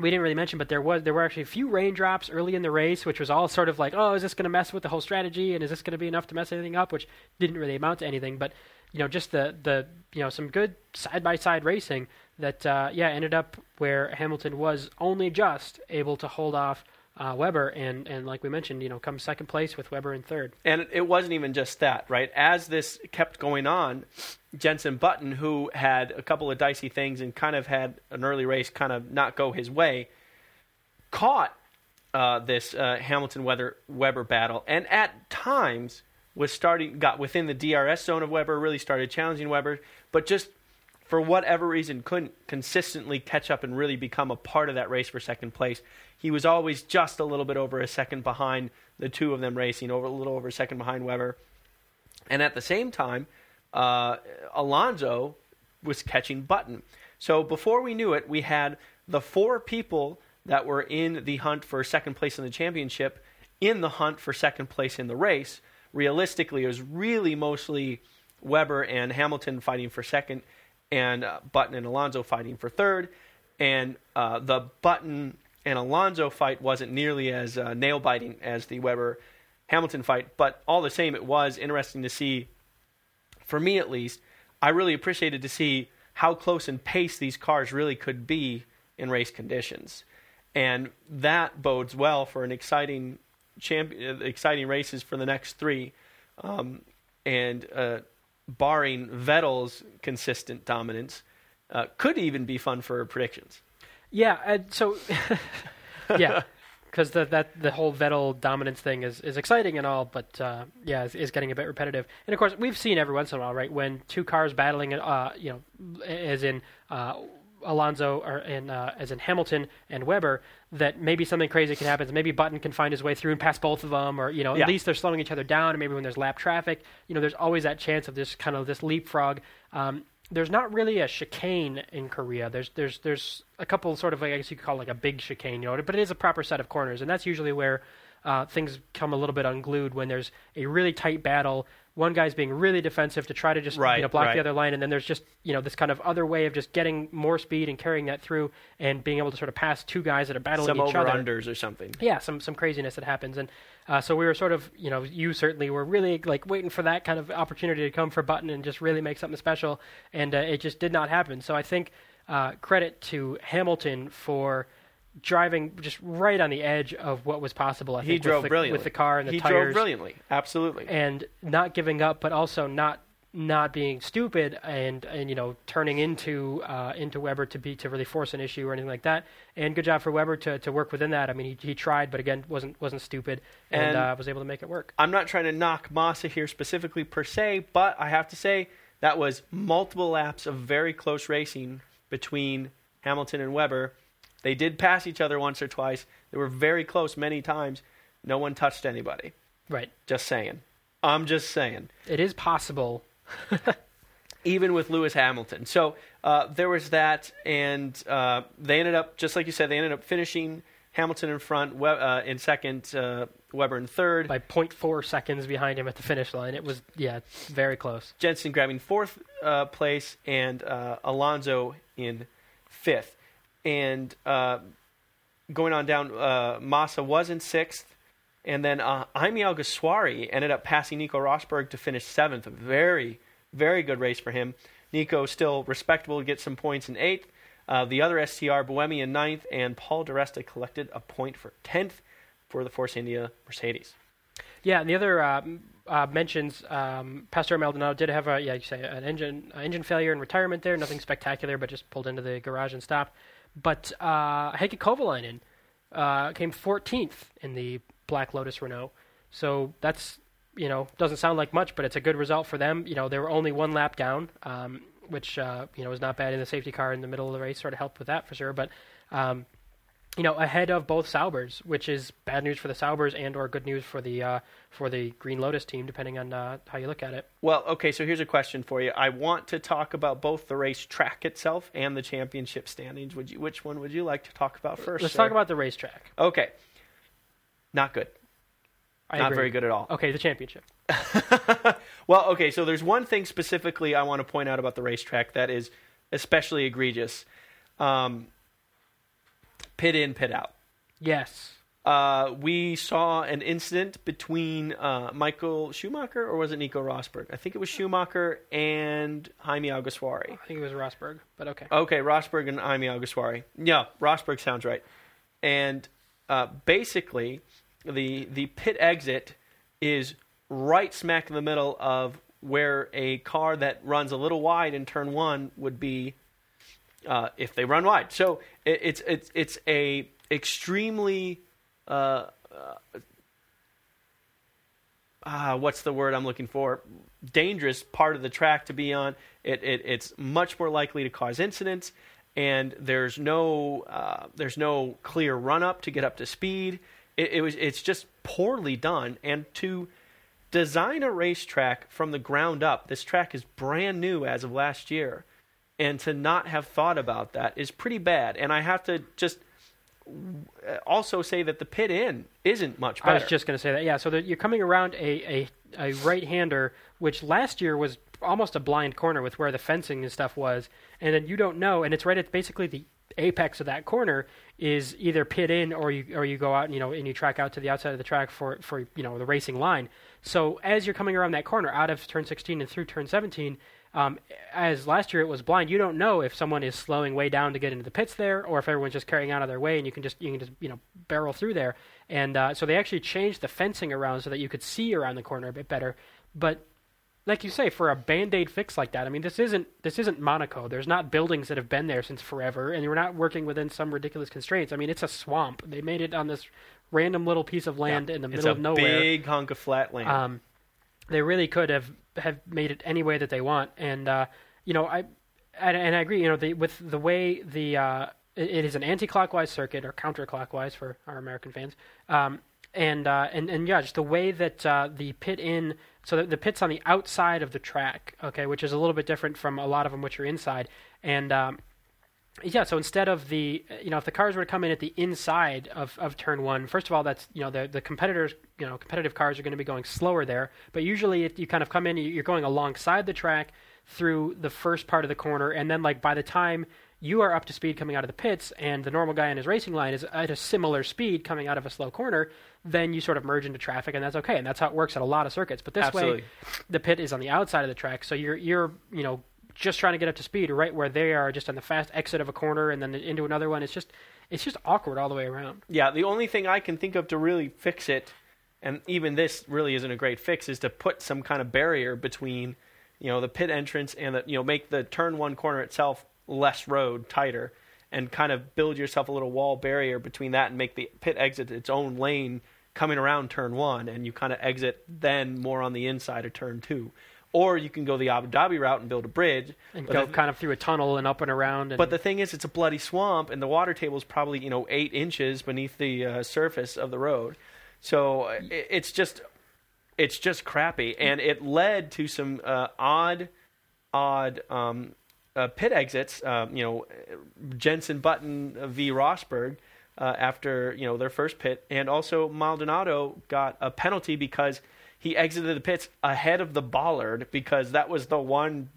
we didn't really mention, but there was there were actually a few raindrops early in the race, which was all sort of like, oh, is this going to mess with the whole strategy, and is this going to be enough to mess anything up? Which didn't really amount to anything, but you know, just the the you know some good side by side racing that uh, yeah ended up where Hamilton was only just able to hold off uh, Webber, and and like we mentioned, you know, come second place with Webber in third. And it wasn't even just that, right? As this kept going on, Jenson Button, who had a couple of dicey things and kind of had an early race kind of not go his way, caught uh, this uh, Hamilton Weather Webber battle, and at times was starting got within the DRS zone of Webber, really started challenging Webber, but just for whatever reason couldn't consistently catch up and really become a part of that race for second place. He was always just a little bit over a second behind the two of them racing, over a little over a second behind Webber. And at the same time, uh, Alonso was catching Button. So before we knew it, we had the four people that were in the hunt for second place in the championship in the hunt for second place in the race. Realistically, it was really mostly Webber and Hamilton fighting for second, and uh, Button and Alonso fighting for third. And uh, the Button and Alonso fight wasn't nearly as uh, nail biting as the Webber Hamilton fight, but all the same, it was interesting to see. For me, at least, I really appreciated to see how close in pace these cars really could be in race conditions, and that bodes well for an exciting champion, exciting races for the next three. Um, and uh, barring Vettel's consistent dominance, uh, could even be fun for predictions. Yeah, and so yeah, because the that the whole Vettel dominance thing is, is exciting and all, but uh, yeah, is, is getting a bit repetitive. And of course, we've seen every once in a while, right, when two cars battling, uh, you know, as in uh, Alonso or in uh, as in Hamilton and Webber, that maybe something crazy can happen. Maybe Button can find his way through and pass both of them, or you know, Yeah. at least they're slowing each other down. And maybe when there's lap traffic, you know, there's always that chance of this kind of this leapfrog. Um, there's not really a chicane in Korea. There's there's there's a couple sort of like, I guess you could call it like a big chicane, you know, but it is a proper set of corners, and that's usually where uh, things come a little bit unglued when there's a really tight battle. One guy's being really defensive to try to just Right, you know block right. the other line, and then there's just you know this kind of other way of just getting more speed and carrying that through and being able to sort of pass two guys that are battling Some each over other unders or something. yeah, some some craziness that happens, and uh, so we were sort of, you know, you certainly were really like waiting for that kind of opportunity to come for Button and just really make something special, and uh, it just did not happen. So I think uh, credit to Hamilton for driving just right on the edge of what was possible. I He think drove with the, brilliantly with the car and the he tires, drove brilliantly, absolutely. and not giving up, but also not not being stupid and and you know turning into uh, into Webber to be to really force an issue or anything like that. And good job for Webber to, to work within that. I mean, he, he tried, but again, wasn't wasn't stupid and, And- uh, was able to make it work. I'm not trying to knock Massa here specifically per se, but I have to say that was multiple laps of very close racing between Hamilton and Webber. They did pass each other once or twice. They were very close many times. No one touched anybody. Right. Just saying. I'm just saying. It is possible. even with Lewis Hamilton. So uh, there was that, and uh, they ended up, just like you said, they ended up finishing Hamilton in front, we- uh, in second, uh, Webber in third, By 0.4 seconds behind him at the finish line. It was yeah, very close. Jenson grabbing fourth uh, place, and uh, Alonso in fifth. And uh, going on down, uh, Massa was in sixth. And then uh, Alguersuari ended up passing Nico Rosberg to finish seventh. A very, very good race for him. Nico still respectable to get some points in eighth. Uh, the other STR, Buemi in ninth, and Paul di Resta collected a point for tenth for the Force India Mercedes. Yeah, and the other uh, uh, mentions, um, Pastor Maldonado did have a yeah, you say an engine uh, engine failure and retirement there. Nothing spectacular, but just pulled into the garage and stopped. But uh, Heikki Kovalainen uh, came 14th in the Black Lotus Renault, so that's you know doesn't sound like much, but it's a good result for them. You know they were only one lap down, um, which uh, you know is not bad in the safety car in the middle of the race. Sort of helped with that for sure, but. Um, you know, ahead of both Saubers, which is bad news for the Saubers and or good news for the uh, for the Green Lotus team, depending on uh, how you look at it. Well, okay, so here's a question for you. I want to talk about both the race track itself and the championship standings. Would you which one would you like to talk about 1st Let's talk about the racetrack. Okay. Not good. I Not agree. very good at all. Okay, the championship. well, okay, so there's one thing specifically I want to point out about the racetrack that is especially egregious. Um, pit in, pit out. Yes. Uh, we saw an incident between uh, Michael Schumacher, or was it Nico Rosberg? I think it was Schumacher and Jaime Alguersuari. I think it was Rosberg, but okay. Okay, Rosberg and Jaime Alguersuari. Yeah, Rosberg sounds right. And uh, basically, the the pit exit is right smack in the middle of where a car that runs a little wide in turn one would be uh, if they run wide. So it, it's it's it's a extremely uh, uh, ah, what's the word I'm looking for? Dangerous part of the track to be on. It, it it's much more likely to cause incidents, and there's no uh, there's no clear run up to get up to speed. It, it was it's just poorly done, and to design a racetrack from the ground up. This track is brand new as of last year, and to not have thought about that is pretty bad. And I have to just also say that the pit in isn't much better. I was just going to say that. Yeah, so you're coming around a, a, a right-hander, which last year was almost a blind corner with where the fencing and stuff was, and then you don't know, and it's right at basically the apex of that corner is either pit in or you or you go out and you know and you track out to the outside of the track for for you know the racing line. So as you're coming around that corner out of turn 16 and through turn 17, um, as last year it was blind, you don't know if someone is slowing way down to get into the pits there, or if everyone's just carrying out of their way, and you can just you can just you know barrel through there. And uh, so they actually changed the fencing around so that you could see around the corner a bit better. But like you say, for a band-aid fix like that, I mean, this isn't this isn't Monaco. There's not buildings that have been there since forever, and we're not working within some ridiculous constraints. I mean, it's a swamp. They made it on this random little piece of land Yeah, in the middle of nowhere. big hunk of flat land. Um, they really could have have made it any way that they want, and uh, you know, I and, and I agree. You know, the, with the way the uh, it, it is an anti-clockwise circuit or counterclockwise for our American fans, um, and uh, and and yeah, just the way that uh, the pit in. So the, the pit's on the outside of the track, okay, which is a little bit different from a lot of them which are inside, and um, yeah, so instead of the, you know, if the cars were to come in at the inside of, of turn one, first of all, that's, you know, the, the competitors, you know, competitive cars are going to be going slower there. But usually it, you kind of come in, you're going alongside the track through the first part of the corner. And then, like, by the time you are up to speed coming out of the pits and the normal guy in his racing line is at a similar speed coming out of a slow corner, then you sort of merge into traffic and that's okay. And that's how it works at a lot of circuits. But this Absolutely. way, the pit is on the outside of the track. So you're, you're, you know, just trying to get up to speed right where they are just on the fast exit of a corner and then into another one it's just it's just awkward all the way around Yeah, the only thing I can think of to really fix it, and even this really isn't a great fix, is to put some kind of barrier between, you know, the pit entrance and the, you know, make the turn one corner itself less road, tighter, and kind of build yourself a little wall barrier between that and make the pit exit its own lane coming around turn one, and you kind of exit then more on the inside of turn two. Or you can go the Abu Dhabi route and build a bridge. and but go the- kind of through a tunnel and up and around and but the thing is, it's a bloody swamp, and the water table is probably you know eight inches beneath the uh, surface of the road. So uh, it, it's just it's just crappy, and it led to some uh, odd, odd um, uh, pit exits. Um, you know, Jenson Button v Rosberg. Uh, after you know their first pit, and also Maldonado got a penalty because he exited the pits ahead of the bollard because that was the one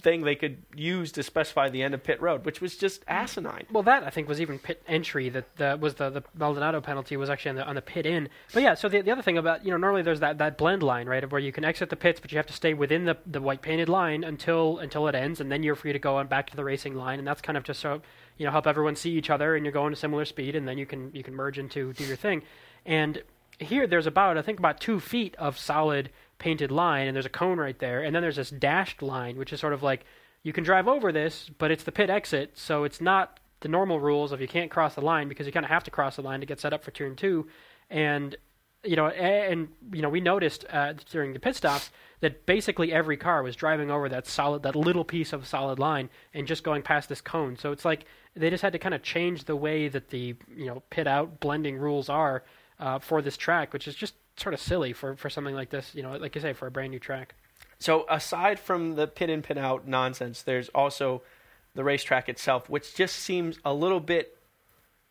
thing they could use to specify the end of pit road, which was just asinine. well that I think was even pit entry that the, was the the Maldonado penalty was actually on the on the pit in but yeah so the, the other thing about you know normally there's that, that blend line right of where you can exit the pits but you have to stay within the, the white painted line until until it ends and then you're free to go on back to the racing line and that's kind of just so you know help everyone see each other and you're going a similar speed and then you can you can merge into do your thing and here there's about I think about two feet of solid painted line and there's a cone right there and then there's this dashed line which is sort of like you can drive over this but it's the pit exit so it's not the normal rules of you can't cross the line because you kind of have to cross the line to get set up for turn two. And you know and you know we noticed uh, during the pit stops that basically every car was driving over that solid that little piece of solid line and just going past this cone. So it's like they just had to kind of change the way that the you know pit out blending rules are uh, for this track which is just sort of silly for for something like this you know like you say for a brand new track So aside from the pit in pit out nonsense, there's also the racetrack itself, which just seems a little bit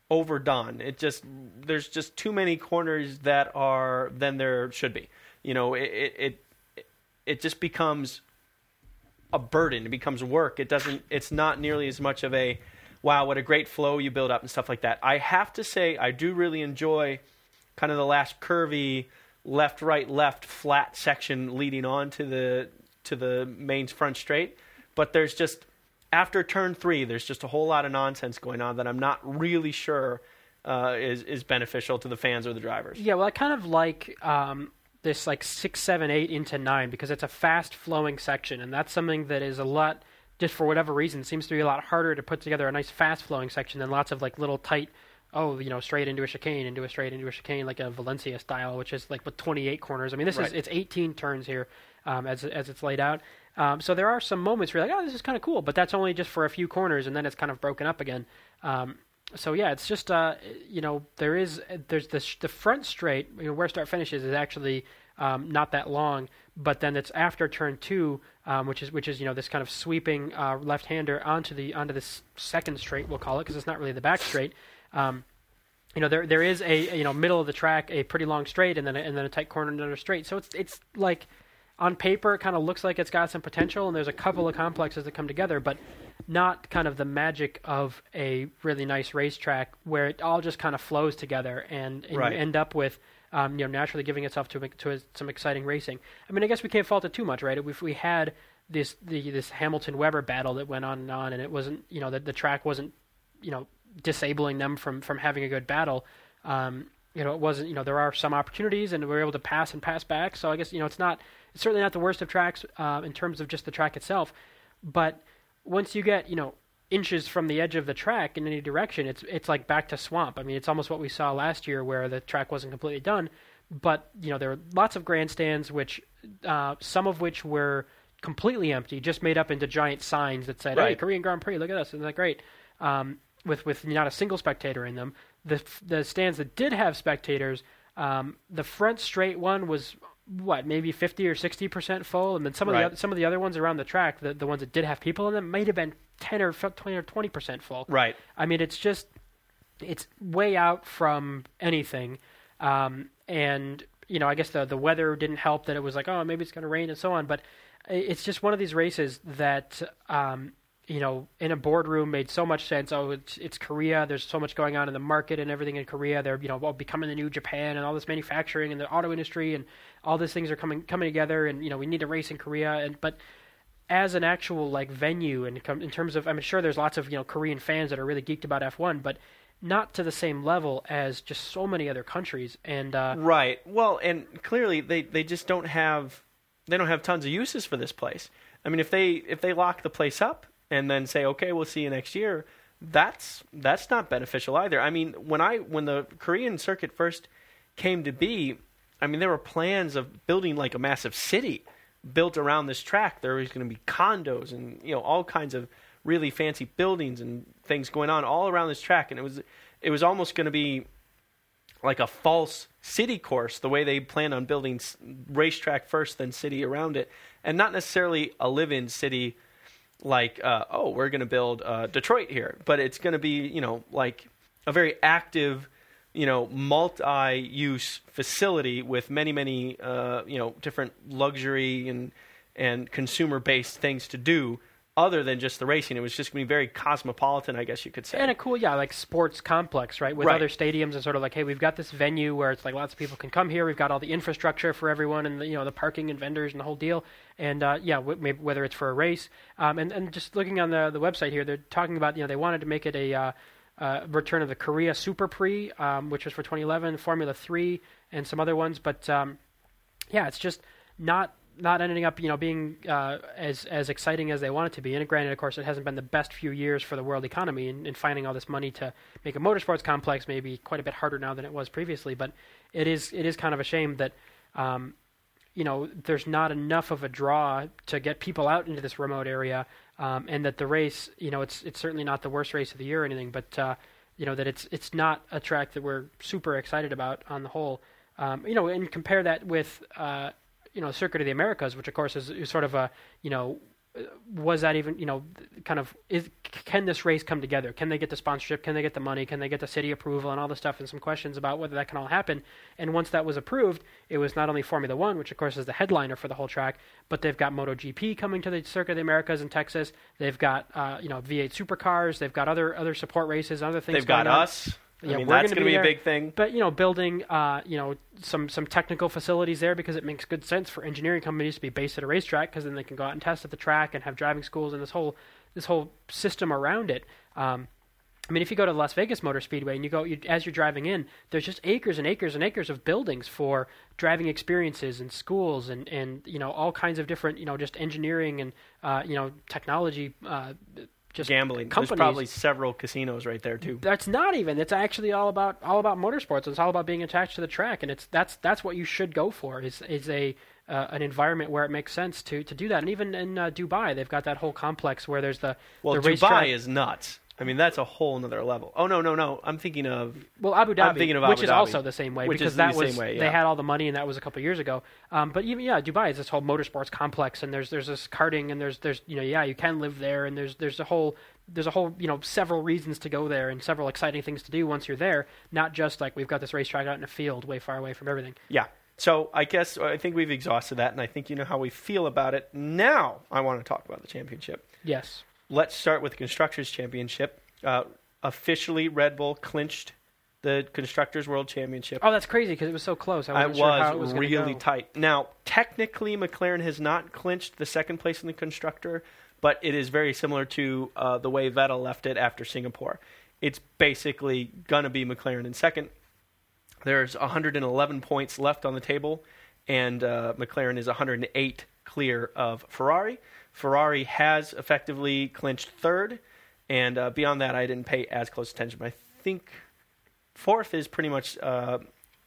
overdone. It just there's just too many corners that are than there should be. you know, it it it, it just becomes a burden. It becomes work. It doesn't. It's not nearly as much of a wow, what a great flow you build up and stuff like that. I have to say, I do really enjoy kind of the last curvy left, right, left flat section leading on to the to the main front straight. But there's just after turn three, there's just a whole lot of nonsense going on that I'm not really sure uh, is is beneficial to the fans or the drivers. Yeah, well, I kind of like um, this like six, seven, eight into nine because it's a fast flowing section, and that's something that is a lot. Just for whatever reason, seems to be a lot harder to put together a nice fast flowing section than lots of like little tight oh, you know, straight into a chicane, into a straight into a chicane, like a Valencia style, which is like with 28 corners. I mean, this Right. is it's 18 turns here um, as as it's laid out. Um, so there are some moments where you're like, oh, this is kind of cool, but that's only just for a few corners, and then it's kind of broken up again. Um, so yeah, it's just uh, you know, there is there's the sh- the front straight, you know, where start finishes is actually um, not that long, but then it's after turn two, um, which is which is you know this kind of sweeping uh, left-hander onto the onto this second straight, we'll call it, because it's not really the back straight. Um, you know there there is a you know middle of the track a pretty long straight and then a, and then a tight corner and another straight. So it's it's like on paper it kind of looks like it's got some potential and there's a couple of complexes that come together, but not kind of the magic of a really nice racetrack where it all just kind of flows together and, and Right. you end up with um, you know naturally giving itself to to some exciting racing. I mean, I guess we can't fault it too much, right? If we had this the this Hamilton Webber battle that went on and on, and it wasn't you know the, the track wasn't you know disabling them from from having a good battle. Um, you know, it wasn't. You know, there are some opportunities, and we were able to pass and pass back. So I guess you know it's not. It's certainly not the worst of tracks uh, in terms of just the track itself. But once you get you know inches from the edge of the track in any direction, it's it's like back to swamp. I mean, it's almost what we saw last year, where the track wasn't completely done. But you know, there were lots of grandstands, which uh, some of which were completely empty, just made up into giant signs that said, "Hey, Right. Korean Grand Prix, look at us, isn't that great?" Um, with with not a single spectator in them. The the stands that did have spectators, um, the front straight one was what maybe fifty or sixty percent full, and then some of Right. the other, some of the other ones around the track, the the ones that did have people in them, might have been ten or twenty or twenty percent full. Right. I mean, it's just it's way out from anything, um, and you know, I guess the the weather didn't help that it was like, oh, maybe it's going to rain and so on. But it's just one of these races that um, you know, in a boardroom made so much sense. Oh, it's it's Korea. There's so much going on in the market and everything in Korea. They're you know all becoming the new Japan and all this manufacturing and the auto industry and all these things are coming coming together. And you know, we need to race in Korea. And but as an actual like venue and in terms of I'm sure there's lots of you know Korean fans that are really geeked about F1, but not to the same level as just so many other countries. And uh, Right. Well, and clearly they, they just don't have they don't have tons of uses for this place. I mean, if they if they lock the place up and then say, okay, we'll see you next year, that's that's not beneficial either. I mean, when I when the Korean circuit first came to be, I mean, there were plans of building like a massive city built around this track. There was going to be condos and you know all kinds of really fancy buildings and things going on all around this track, and it was it was almost going to be like a false city course, the way they plan on building racetrack first, then city around it, and not necessarily a live-in city like, uh, oh, we're going to build uh, Detroit here, but it's going to be, you know, like a very active, you know, multi-use facility with many, many, uh, you know, different luxury and and consumer-based things to do. Other than just the racing, it was just going to be very cosmopolitan, I guess you could say. and a cool yeah like sports complex right with Right. other stadiums and sort of like hey we've got this venue where it's like lots of people can come here we've got all the infrastructure for everyone and the, you know the parking and vendors and the whole deal and uh, yeah w- maybe whether it's for a race um, and and just looking on the the website here they're talking about you know they wanted to make it a uh, uh, return of the Korea Super Prix um, which was for 2011 Formula 3 and some other ones but um, yeah, it's just not not ending up you know being uh, as as exciting as they want it to be. And granted, of course, it hasn't been the best few years for the world economy, and, finding all this money to make a motorsports complex may be quite a bit harder now than it was previously. But it is it is kind of a shame that. Um, you know, there's not enough of a draw to get people out into this remote area, um, and that the race, you know, it's it's certainly not the worst race of the year or anything, but uh, you know that it's it's not a track that we're super excited about on the whole. Um, you know, and compare that with uh, you know Circuit of the Americas, which of course is, is sort of a you know was that even you know kind of is can this race come together? Can they get the sponsorship? Can they get the money? Can they get the city approval and all this stuff and some questions about whether that can all happen? And once that was approved it was not only formula one which of course is the headliner for the whole track but they've got MotoGP coming to the Circuit of the Americas in Texas. They've got uh, you know V8 supercars. They've got other other support races other things They've got on. us. I Yeah, mean, that's gonna be be a big thing. but you know building uh, you know some some technical facilities there because it makes good sense for engineering companies to be based at a racetrack because then they can go out and test at the track and have driving schools and this whole this whole system around it. Um, I mean, if you go to Las Vegas Motor Speedway and you go you, as you're driving in, there's just acres and acres and acres of buildings for driving experiences and schools and and you know all kinds of different you know just engineering and uh, you know technology. Uh, just Gambling. There's probably several casinos right there too. That's not even. It's actually all about all about motorsports. It's all about being attached to the track, and it's that's that's what you should go for. Is is a uh, an environment where it makes sense to to do that. And even in uh, Dubai, they've got that whole complex where there's the Well, the Dubai racetrack. is nuts. I mean, that's a whole nother level. Oh no, no, no. I'm thinking of Well, Abu Dhabi, I'm thinking of which Abu is Dhabi, also the same way because that was way, they had all the money and that was a couple of years ago. Um, but even yeah, Dubai is this whole motorsports complex and there's there's this karting and there's there's you know yeah you can live there and there's there's a whole there's a whole you know several reasons to go there and several exciting things to do once you're there. Not just like we've got this racetrack out in a field way far away from everything. yeah. So I guess I think we've exhausted that, and I think you know how we feel about it. Now I want to talk about the championship. Yes. Let's start with the constructors' championship. Uh, officially, Red Bull clinched the constructors' world championship. Oh, that's crazy because it was so close. I It wasn't sure how it was, was really go. tight. Now, technically, McLaren has not clinched the second place in the constructor, but it is very similar to uh, the way Vettel left it after Singapore. It's basically going to be McLaren in second. There's 111 points left on the table, and uh, McLaren is 108 clear of Ferrari. Ferrari has effectively clinched third, and uh, beyond that, I didn't pay as close attention. But I think fourth is pretty much uh,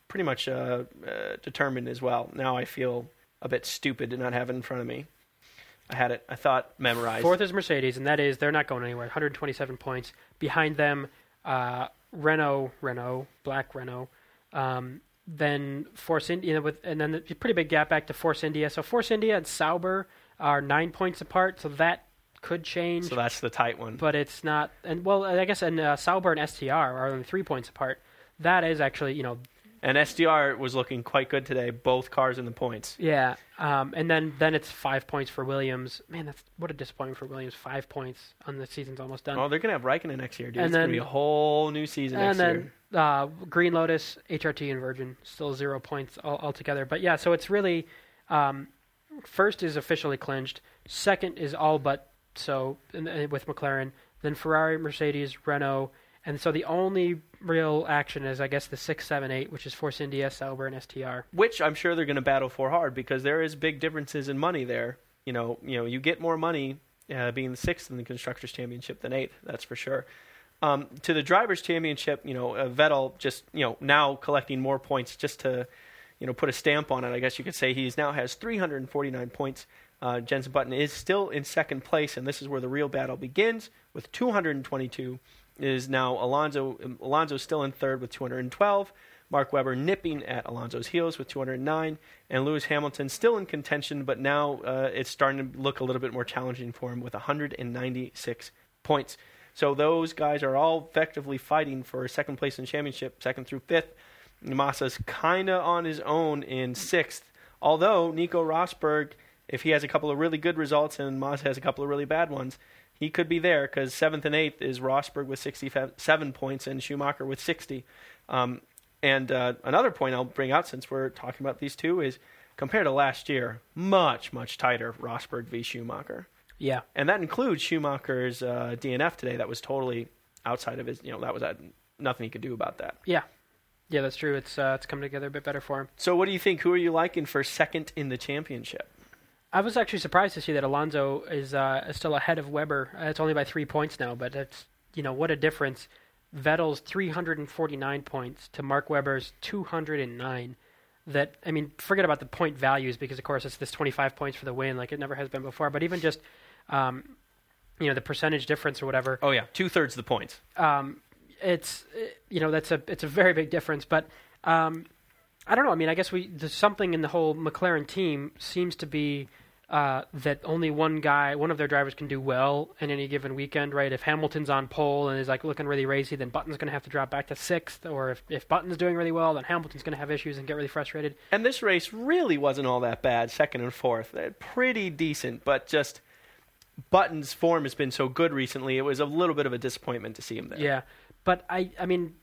pretty much uh, uh, determined as well. Now I feel a bit stupid to not have it in front of me. I had it. I thought memorized. Fourth is Mercedes, and that is they're not going anywhere. 127 points behind them. Uh, Renault, Renault, Black Renault. Um, then Force India with, and then a pretty big gap back to Force India. So Force India and Sauber are nine points apart. So that could change, so that's the tight one. but it's not. And well, I guess and uh, Sauber and STR are only three points apart. That is actually, you know, And STR was looking quite good today. Both cars in the points. Yeah, um, and then then it's five points for Williams. Man, that's what a disappointment for Williams. Five points on the season's almost done. Oh, they're gonna have Raikkonen next year, dude. And it's gonna be a whole new season and next then year. uh, Green Lotus, HRT, and Virgin still zero points all, altogether. But yeah, so it's really um, first is officially clinched. Second is all but so with McLaren. Then Ferrari, Mercedes, Renault, and so the only real action is I guess the six, seven, eight, which is Force India, Sauber, and STR. Which I'm sure they're gonna battle for hard because there is big differences in money there. You know, you know, you get more money uh, being the sixth in the constructors' championship than eighth. That's for sure. Um, to the drivers' championship, you know, uh, Vettel just you know now collecting more points just to you know put a stamp on it. I guess you could say he's now has 349 points. Uh, Jenson Button is still in second place, and this is where the real battle begins with 222. Is now Alonso. Alonso's still in third with 212. Mark Webber nipping at Alonso's heels with 209, and Lewis Hamilton still in contention, but now uh, it's starting to look a little bit more challenging for him with 196 points. So those guys are all effectively fighting for second place in championship, second through fifth. Massa's kind of on his own in sixth, although Nico Rosberg, if he has a couple of really good results and Massa has a couple of really bad ones, he could be there because seventh and eighth is Rosberg with 67 points and Schumacher with 60. Um, and uh, another point I'll bring out since we're talking about these two is compared to last year, much, much tighter Rosberg v. Schumacher. Yeah, And that includes Schumacher's uh, DNF today. That was totally outside of his, you know, that was uh, nothing he could do about that. yeah, yeah. That's true. It's uh, it's come together a bit better for him. So, what do you think? Who are you liking for second in the championship? I was actually surprised to see that Alonso is uh, is still ahead of Webber. Uh, it's only by three points now, but it's you know what a difference. Vettel's 349 points to Mark Webber's 209. That I mean, forget about the point values because of course it's this 25 points for the win, like it never has been before. But even just um, you know the percentage difference or whatever, Oh yeah, two thirds the points. um, it's uh, you know that's a it's a very big difference. But um, I don't know. I mean, I guess we there's something in the whole McLaren team seems to be uh, that only one guy, one of their drivers, can do well in any given weekend, right? If Hamilton's on pole and is like looking really racy, then Button's going to have to drop back to sixth, or if if Button's doing really well, then Hamilton's going to have issues and get really frustrated. And this race really wasn't all that bad, second and fourth. They're pretty decent, but just Button's form has been so good recently, it was a little bit of a disappointment to see him there. Yeah, but I, I mean,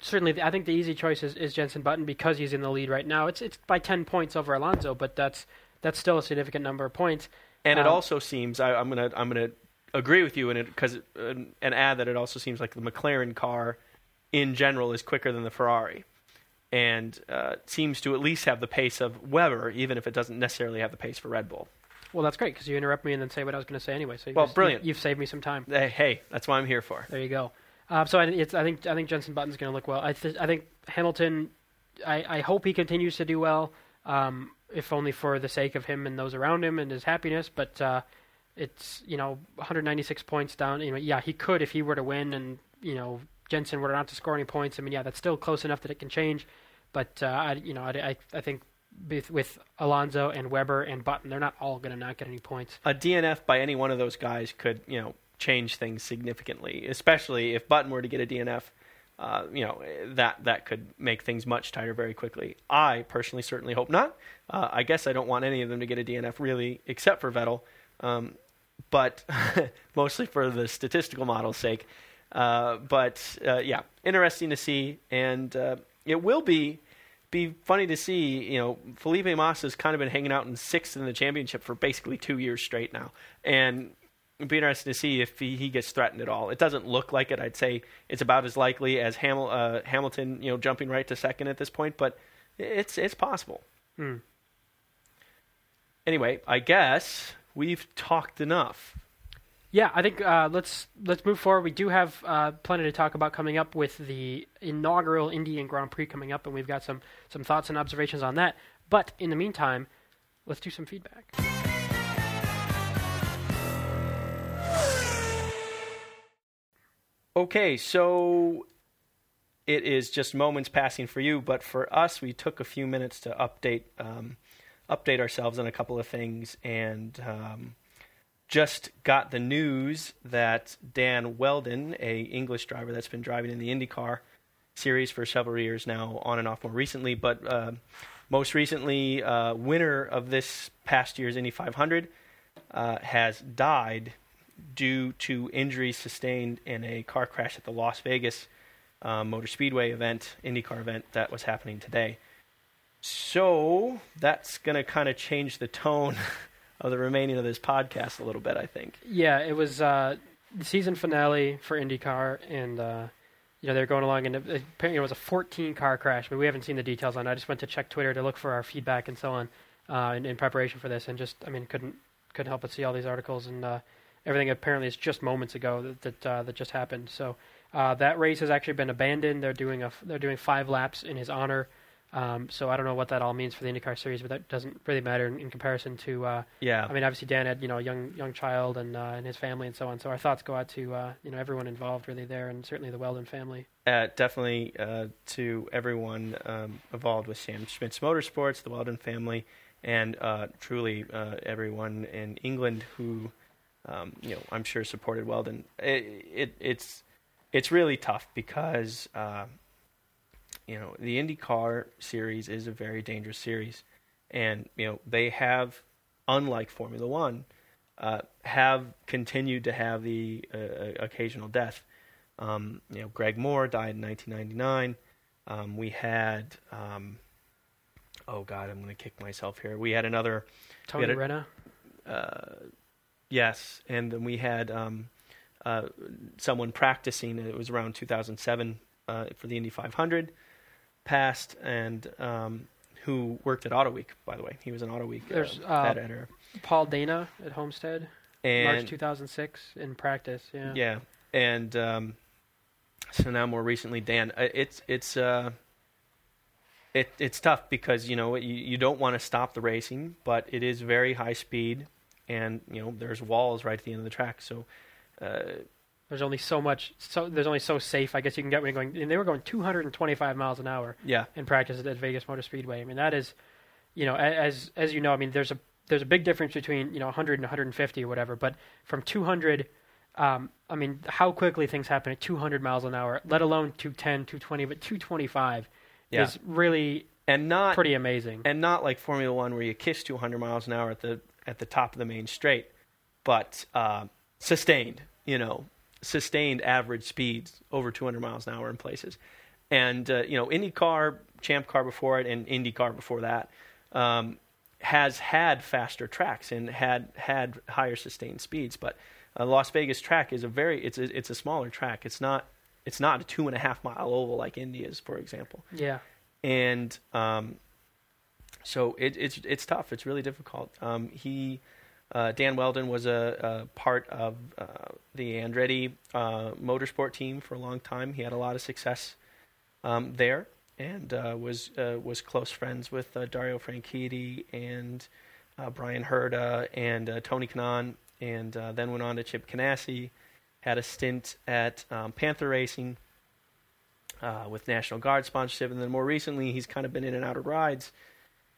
certainly, I think the easy choice is, is Jenson Button because he's in the lead right now. It's it's by ten points over Alonso, but that's that's still a significant number of points. And it Um, also seems I, I'm gonna I'm gonna agree with you in it because and add that it also seems like the McLaren car in general is quicker than the Ferrari, and uh, seems to at least have the pace of Webber, even if it doesn't necessarily have the pace for Red Bull. Well, that's great because you interrupt me and then say what I was going to say anyway. So you Well, just- brilliant. You, have saved me some time. Hey, hey, that's what I'm here for. There you go. Uh, so I, it's, I think I think Jenson Button's going to look well. I, th- I think Hamilton. I, I hope he continues to do well, um, if only for the sake of him and those around him and his happiness. But uh, it's you know 196 points down. You know, yeah, he could if he were to win and you know Jenson were not to score any points. I mean, yeah, that's still close enough that it can change. But uh, I, you know, I, I, I think with, with Alonso and Webber and Button, they're not all going to not get any points. a DNF by any one of those guys could, you know, change things significantly. Especially if Button were to get a DNF, uh, you know, that that could make things much tighter very quickly. I personally certainly hope not. Uh, I guess I don't want any of them to get a DNF really, except for Vettel, um, but mostly for the statistical model's sake. Uh, but uh, yeah, interesting to see, and uh, it will be be funny to see. You know, Felipe Massa has kind of been hanging out in sixth in the championship for basically two years straight now, and it'd be interesting to see if he, he gets threatened at all. It doesn't look like it. I'd say it's about as likely as Hamil, uh, Hamilton, you know, jumping right to second at this point, but it's it's possible. Hmm. Anyway, I guess we've talked enough. Yeah, I think uh, let's let's move forward. We do have uh, plenty to talk about coming up with the inaugural Indian Grand Prix coming up, and we've got some some thoughts and observations on that. But in the meantime, let's do some feedback. Okay, so it is just moments passing for you, but for us, we took a few minutes to update um, update ourselves on a couple of things, and um, just got the news that Dan Wheldon, a English driver that's been driving in the IndyCar series for several years now, on and off more recently, but uh, most recently, uh, winner of this past year's Indy 500, uh, has died due to injuries sustained in a car crash at the Las Vegas um, Motor Speedway event, IndyCar event that was happening today. So that's going to kind of change the tone of the remaining of this podcast a little bit, I think. Yeah, it was uh, the season finale for IndyCar, and uh, you know they're going along, and apparently it was a 14 car crash. But we haven't seen the details on. it. I just went to check Twitter to look for our feedback and so on uh, in, in preparation for this, and just I mean couldn't couldn't help but see all these articles and uh, everything. Apparently, is just moments ago that that, uh, that just happened. So uh, that race has actually been abandoned. They're doing a they're doing five laps in his honor. Um, so I don't know what that all means for the IndyCar series, but that doesn't really matter in, in comparison to. Uh, Yeah. I mean, obviously Dan had you know a young young child and uh, and his family and so on. So our thoughts go out to uh, you know everyone involved really there, and certainly the Wheldon family. uh, definitely uh, to everyone um, involved with Sam Schmidt Motorsports, the Wheldon family, and uh, truly uh, everyone in England who, um, you know, I'm sure supported Wheldon. It, it, it's it's really tough because uh, you know the IndyCar series is a very dangerous series, and you know they have, unlike Formula One, uh, have continued to have the uh, occasional death. Um, you know, Greg Moore died in 1999. Um, we had, um, oh God, I'm going to kick myself here. We had another, Tony had Renna. uh, yes, and then we had um, uh, someone practicing. It was around 2007 uh, for the Indy 500, passed, and um, who worked at Auto Week, by the way. He was an Auto Week uh, There's, uh, ad editor. Paul Dana at Homestead, And March 2006 in practice. Yeah. Yeah, and um, so now more recently, Dan. uh, It's it's uh, it it's tough because you know you, you don't want to stop the racing, but it is very high speed, and you know there's walls right at the end of the track. So uh, There's only so much. So there's only so safe. I guess you can get when you're going. And they were going 225 miles an hour yeah, in practice at Vegas Motor Speedway. I mean that is, you know, as as you know, I mean there's a there's a big difference between you know 100 and 150 or whatever, but from 200, um, I mean, how quickly things happen at 200 miles an hour, let alone 210, 220, but 225 Yeah. is really and not pretty amazing. and not like Formula One where you kiss 200 miles an hour at the at the top of the main straight, but uh, sustained. You know, sustained average speeds over 200 miles an hour in places, and uh, you know, IndyCar, Champ Car before it, and IndyCar before that. Um, has had faster tracks and had had higher sustained speeds, but uh, Las Vegas track is a very it's a, it's a smaller track. It's not it's not a two and a half mile oval like Indy is, for example yeah. and um, so it, it's it's tough. It's really difficult. Um, he uh, Dan Wheldon was a, a part of uh, the Andretti uh, motorsport team for a long time. He had a lot of success um, there, and uh, was uh, was close friends with uh, Dario Franchitti and Bryan Herta and Tony Kanaan, and then went on to Chip Ganassi. Had a stint at um, Panther Racing with National Guard sponsorship, and then more recently he's kind of been in and out of rides,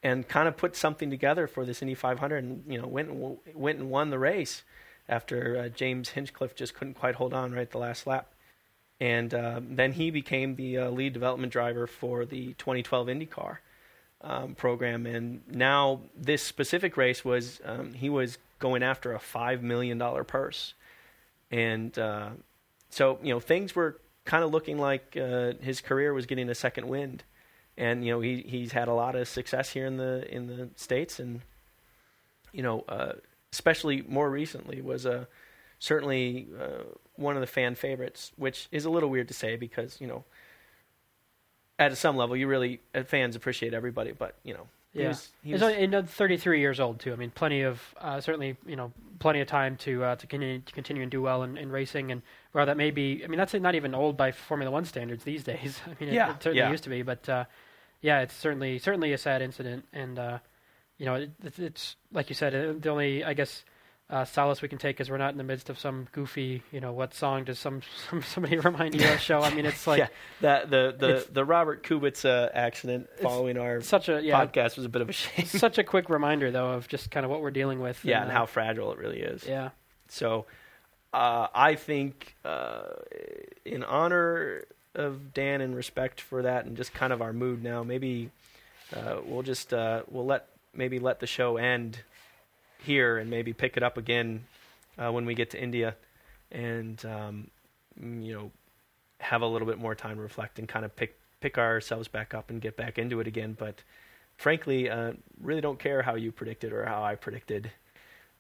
and kind of put something together for this Indy 500, and you know went and, w- went and won the race after uh, James Hinchcliffe just couldn't quite hold on right at the last lap, and um, then he became the uh, lead development driver for the 2012 IndyCar um, program, and now this specific race was um, he was going after a five million dollar purse, and uh, so you know things were kind of looking like uh, his career was getting a second wind, and you know he he's had a lot of success here in the in the states, and you know uh, especially more recently was a certainly uh, one of the fan favorites, which is a little weird to say because you know at some level you really uh, fans appreciate everybody, but you know he Yeah. was, he He's was- only, and, uh, 33 years old too. I mean, plenty of uh, certainly you know plenty of time to uh, to continue to continue and do well in, in racing. And while that may be, I mean, that's not even old by Formula One standards these days. I mean, it, Yeah, it certainly yeah. used to be, but uh, yeah, it's certainly certainly a sad incident. And uh, you know, it, it's, it's like you said, uh, the only I guess. Uh, solace we can take is we're not in the midst of some goofy, you know, what song does some, some somebody remind you of show? I mean, it's like yeah, that the the the Robert Kubica accident following our such a yeah, podcast was a bit of a shame. such a quick reminder though of just kind of what we're dealing with. yeah, and uh, how fragile it really is. yeah, So, uh, I think uh, in honor of Dan and respect for that, and just kind of our mood now, maybe uh, we'll just uh, we'll let maybe let the show end here, and maybe pick it up again uh, when we get to India, and um, mm, you know have a little bit more time to reflect and kind of pick pick ourselves back up and get back into it again. But frankly, uh, really don't care how you predicted or how I predicted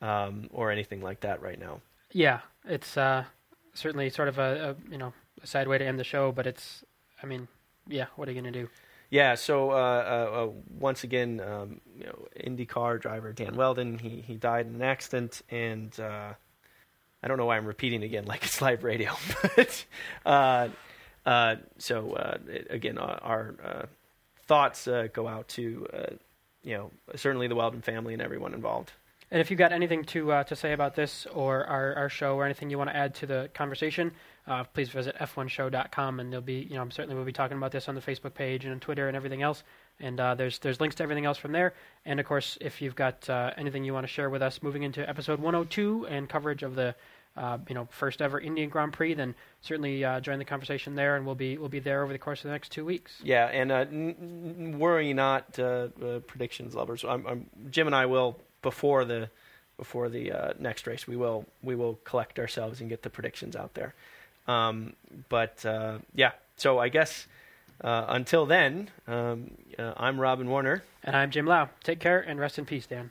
um, or anything like that right now. Yeah, it's uh, certainly sort of a, a you know sad way to end the show, but it's I mean, yeah, what are you gonna do? Yeah. So uh, uh, uh, once again, um, you know, IndyCar driver Dan Wheldon, he he died in an accident, and uh, I don't know why I'm repeating again like it's live radio, but uh, uh, so again, our thoughts go out to you know certainly the Wheldon family and everyone involved. And if you've got anything to uh, to say about this or our, our show or anything you want to add to the conversation, uh, please visit f1show.com and there'll be you know certainly we'll be talking about this on the Facebook page and on Twitter and everything else. And uh, there's there's links to everything else from there. And of course, if you've got uh, anything you want to share with us moving into episode 102 and coverage of the uh, you know first ever Indian Grand Prix, then certainly uh, join the conversation there, and we'll be we'll be there over the course of the next two weeks. Yeah, and n- n- worry not, predictions lovers. I'm, I'm, Jim and I will before the before the uh, next race. We will we will collect ourselves and get the predictions out there. Um, but uh, yeah, so I guess uh, until then, um, uh, I'm Robin Warner. And I'm Jim Lau. Take care and rest in peace, Dan.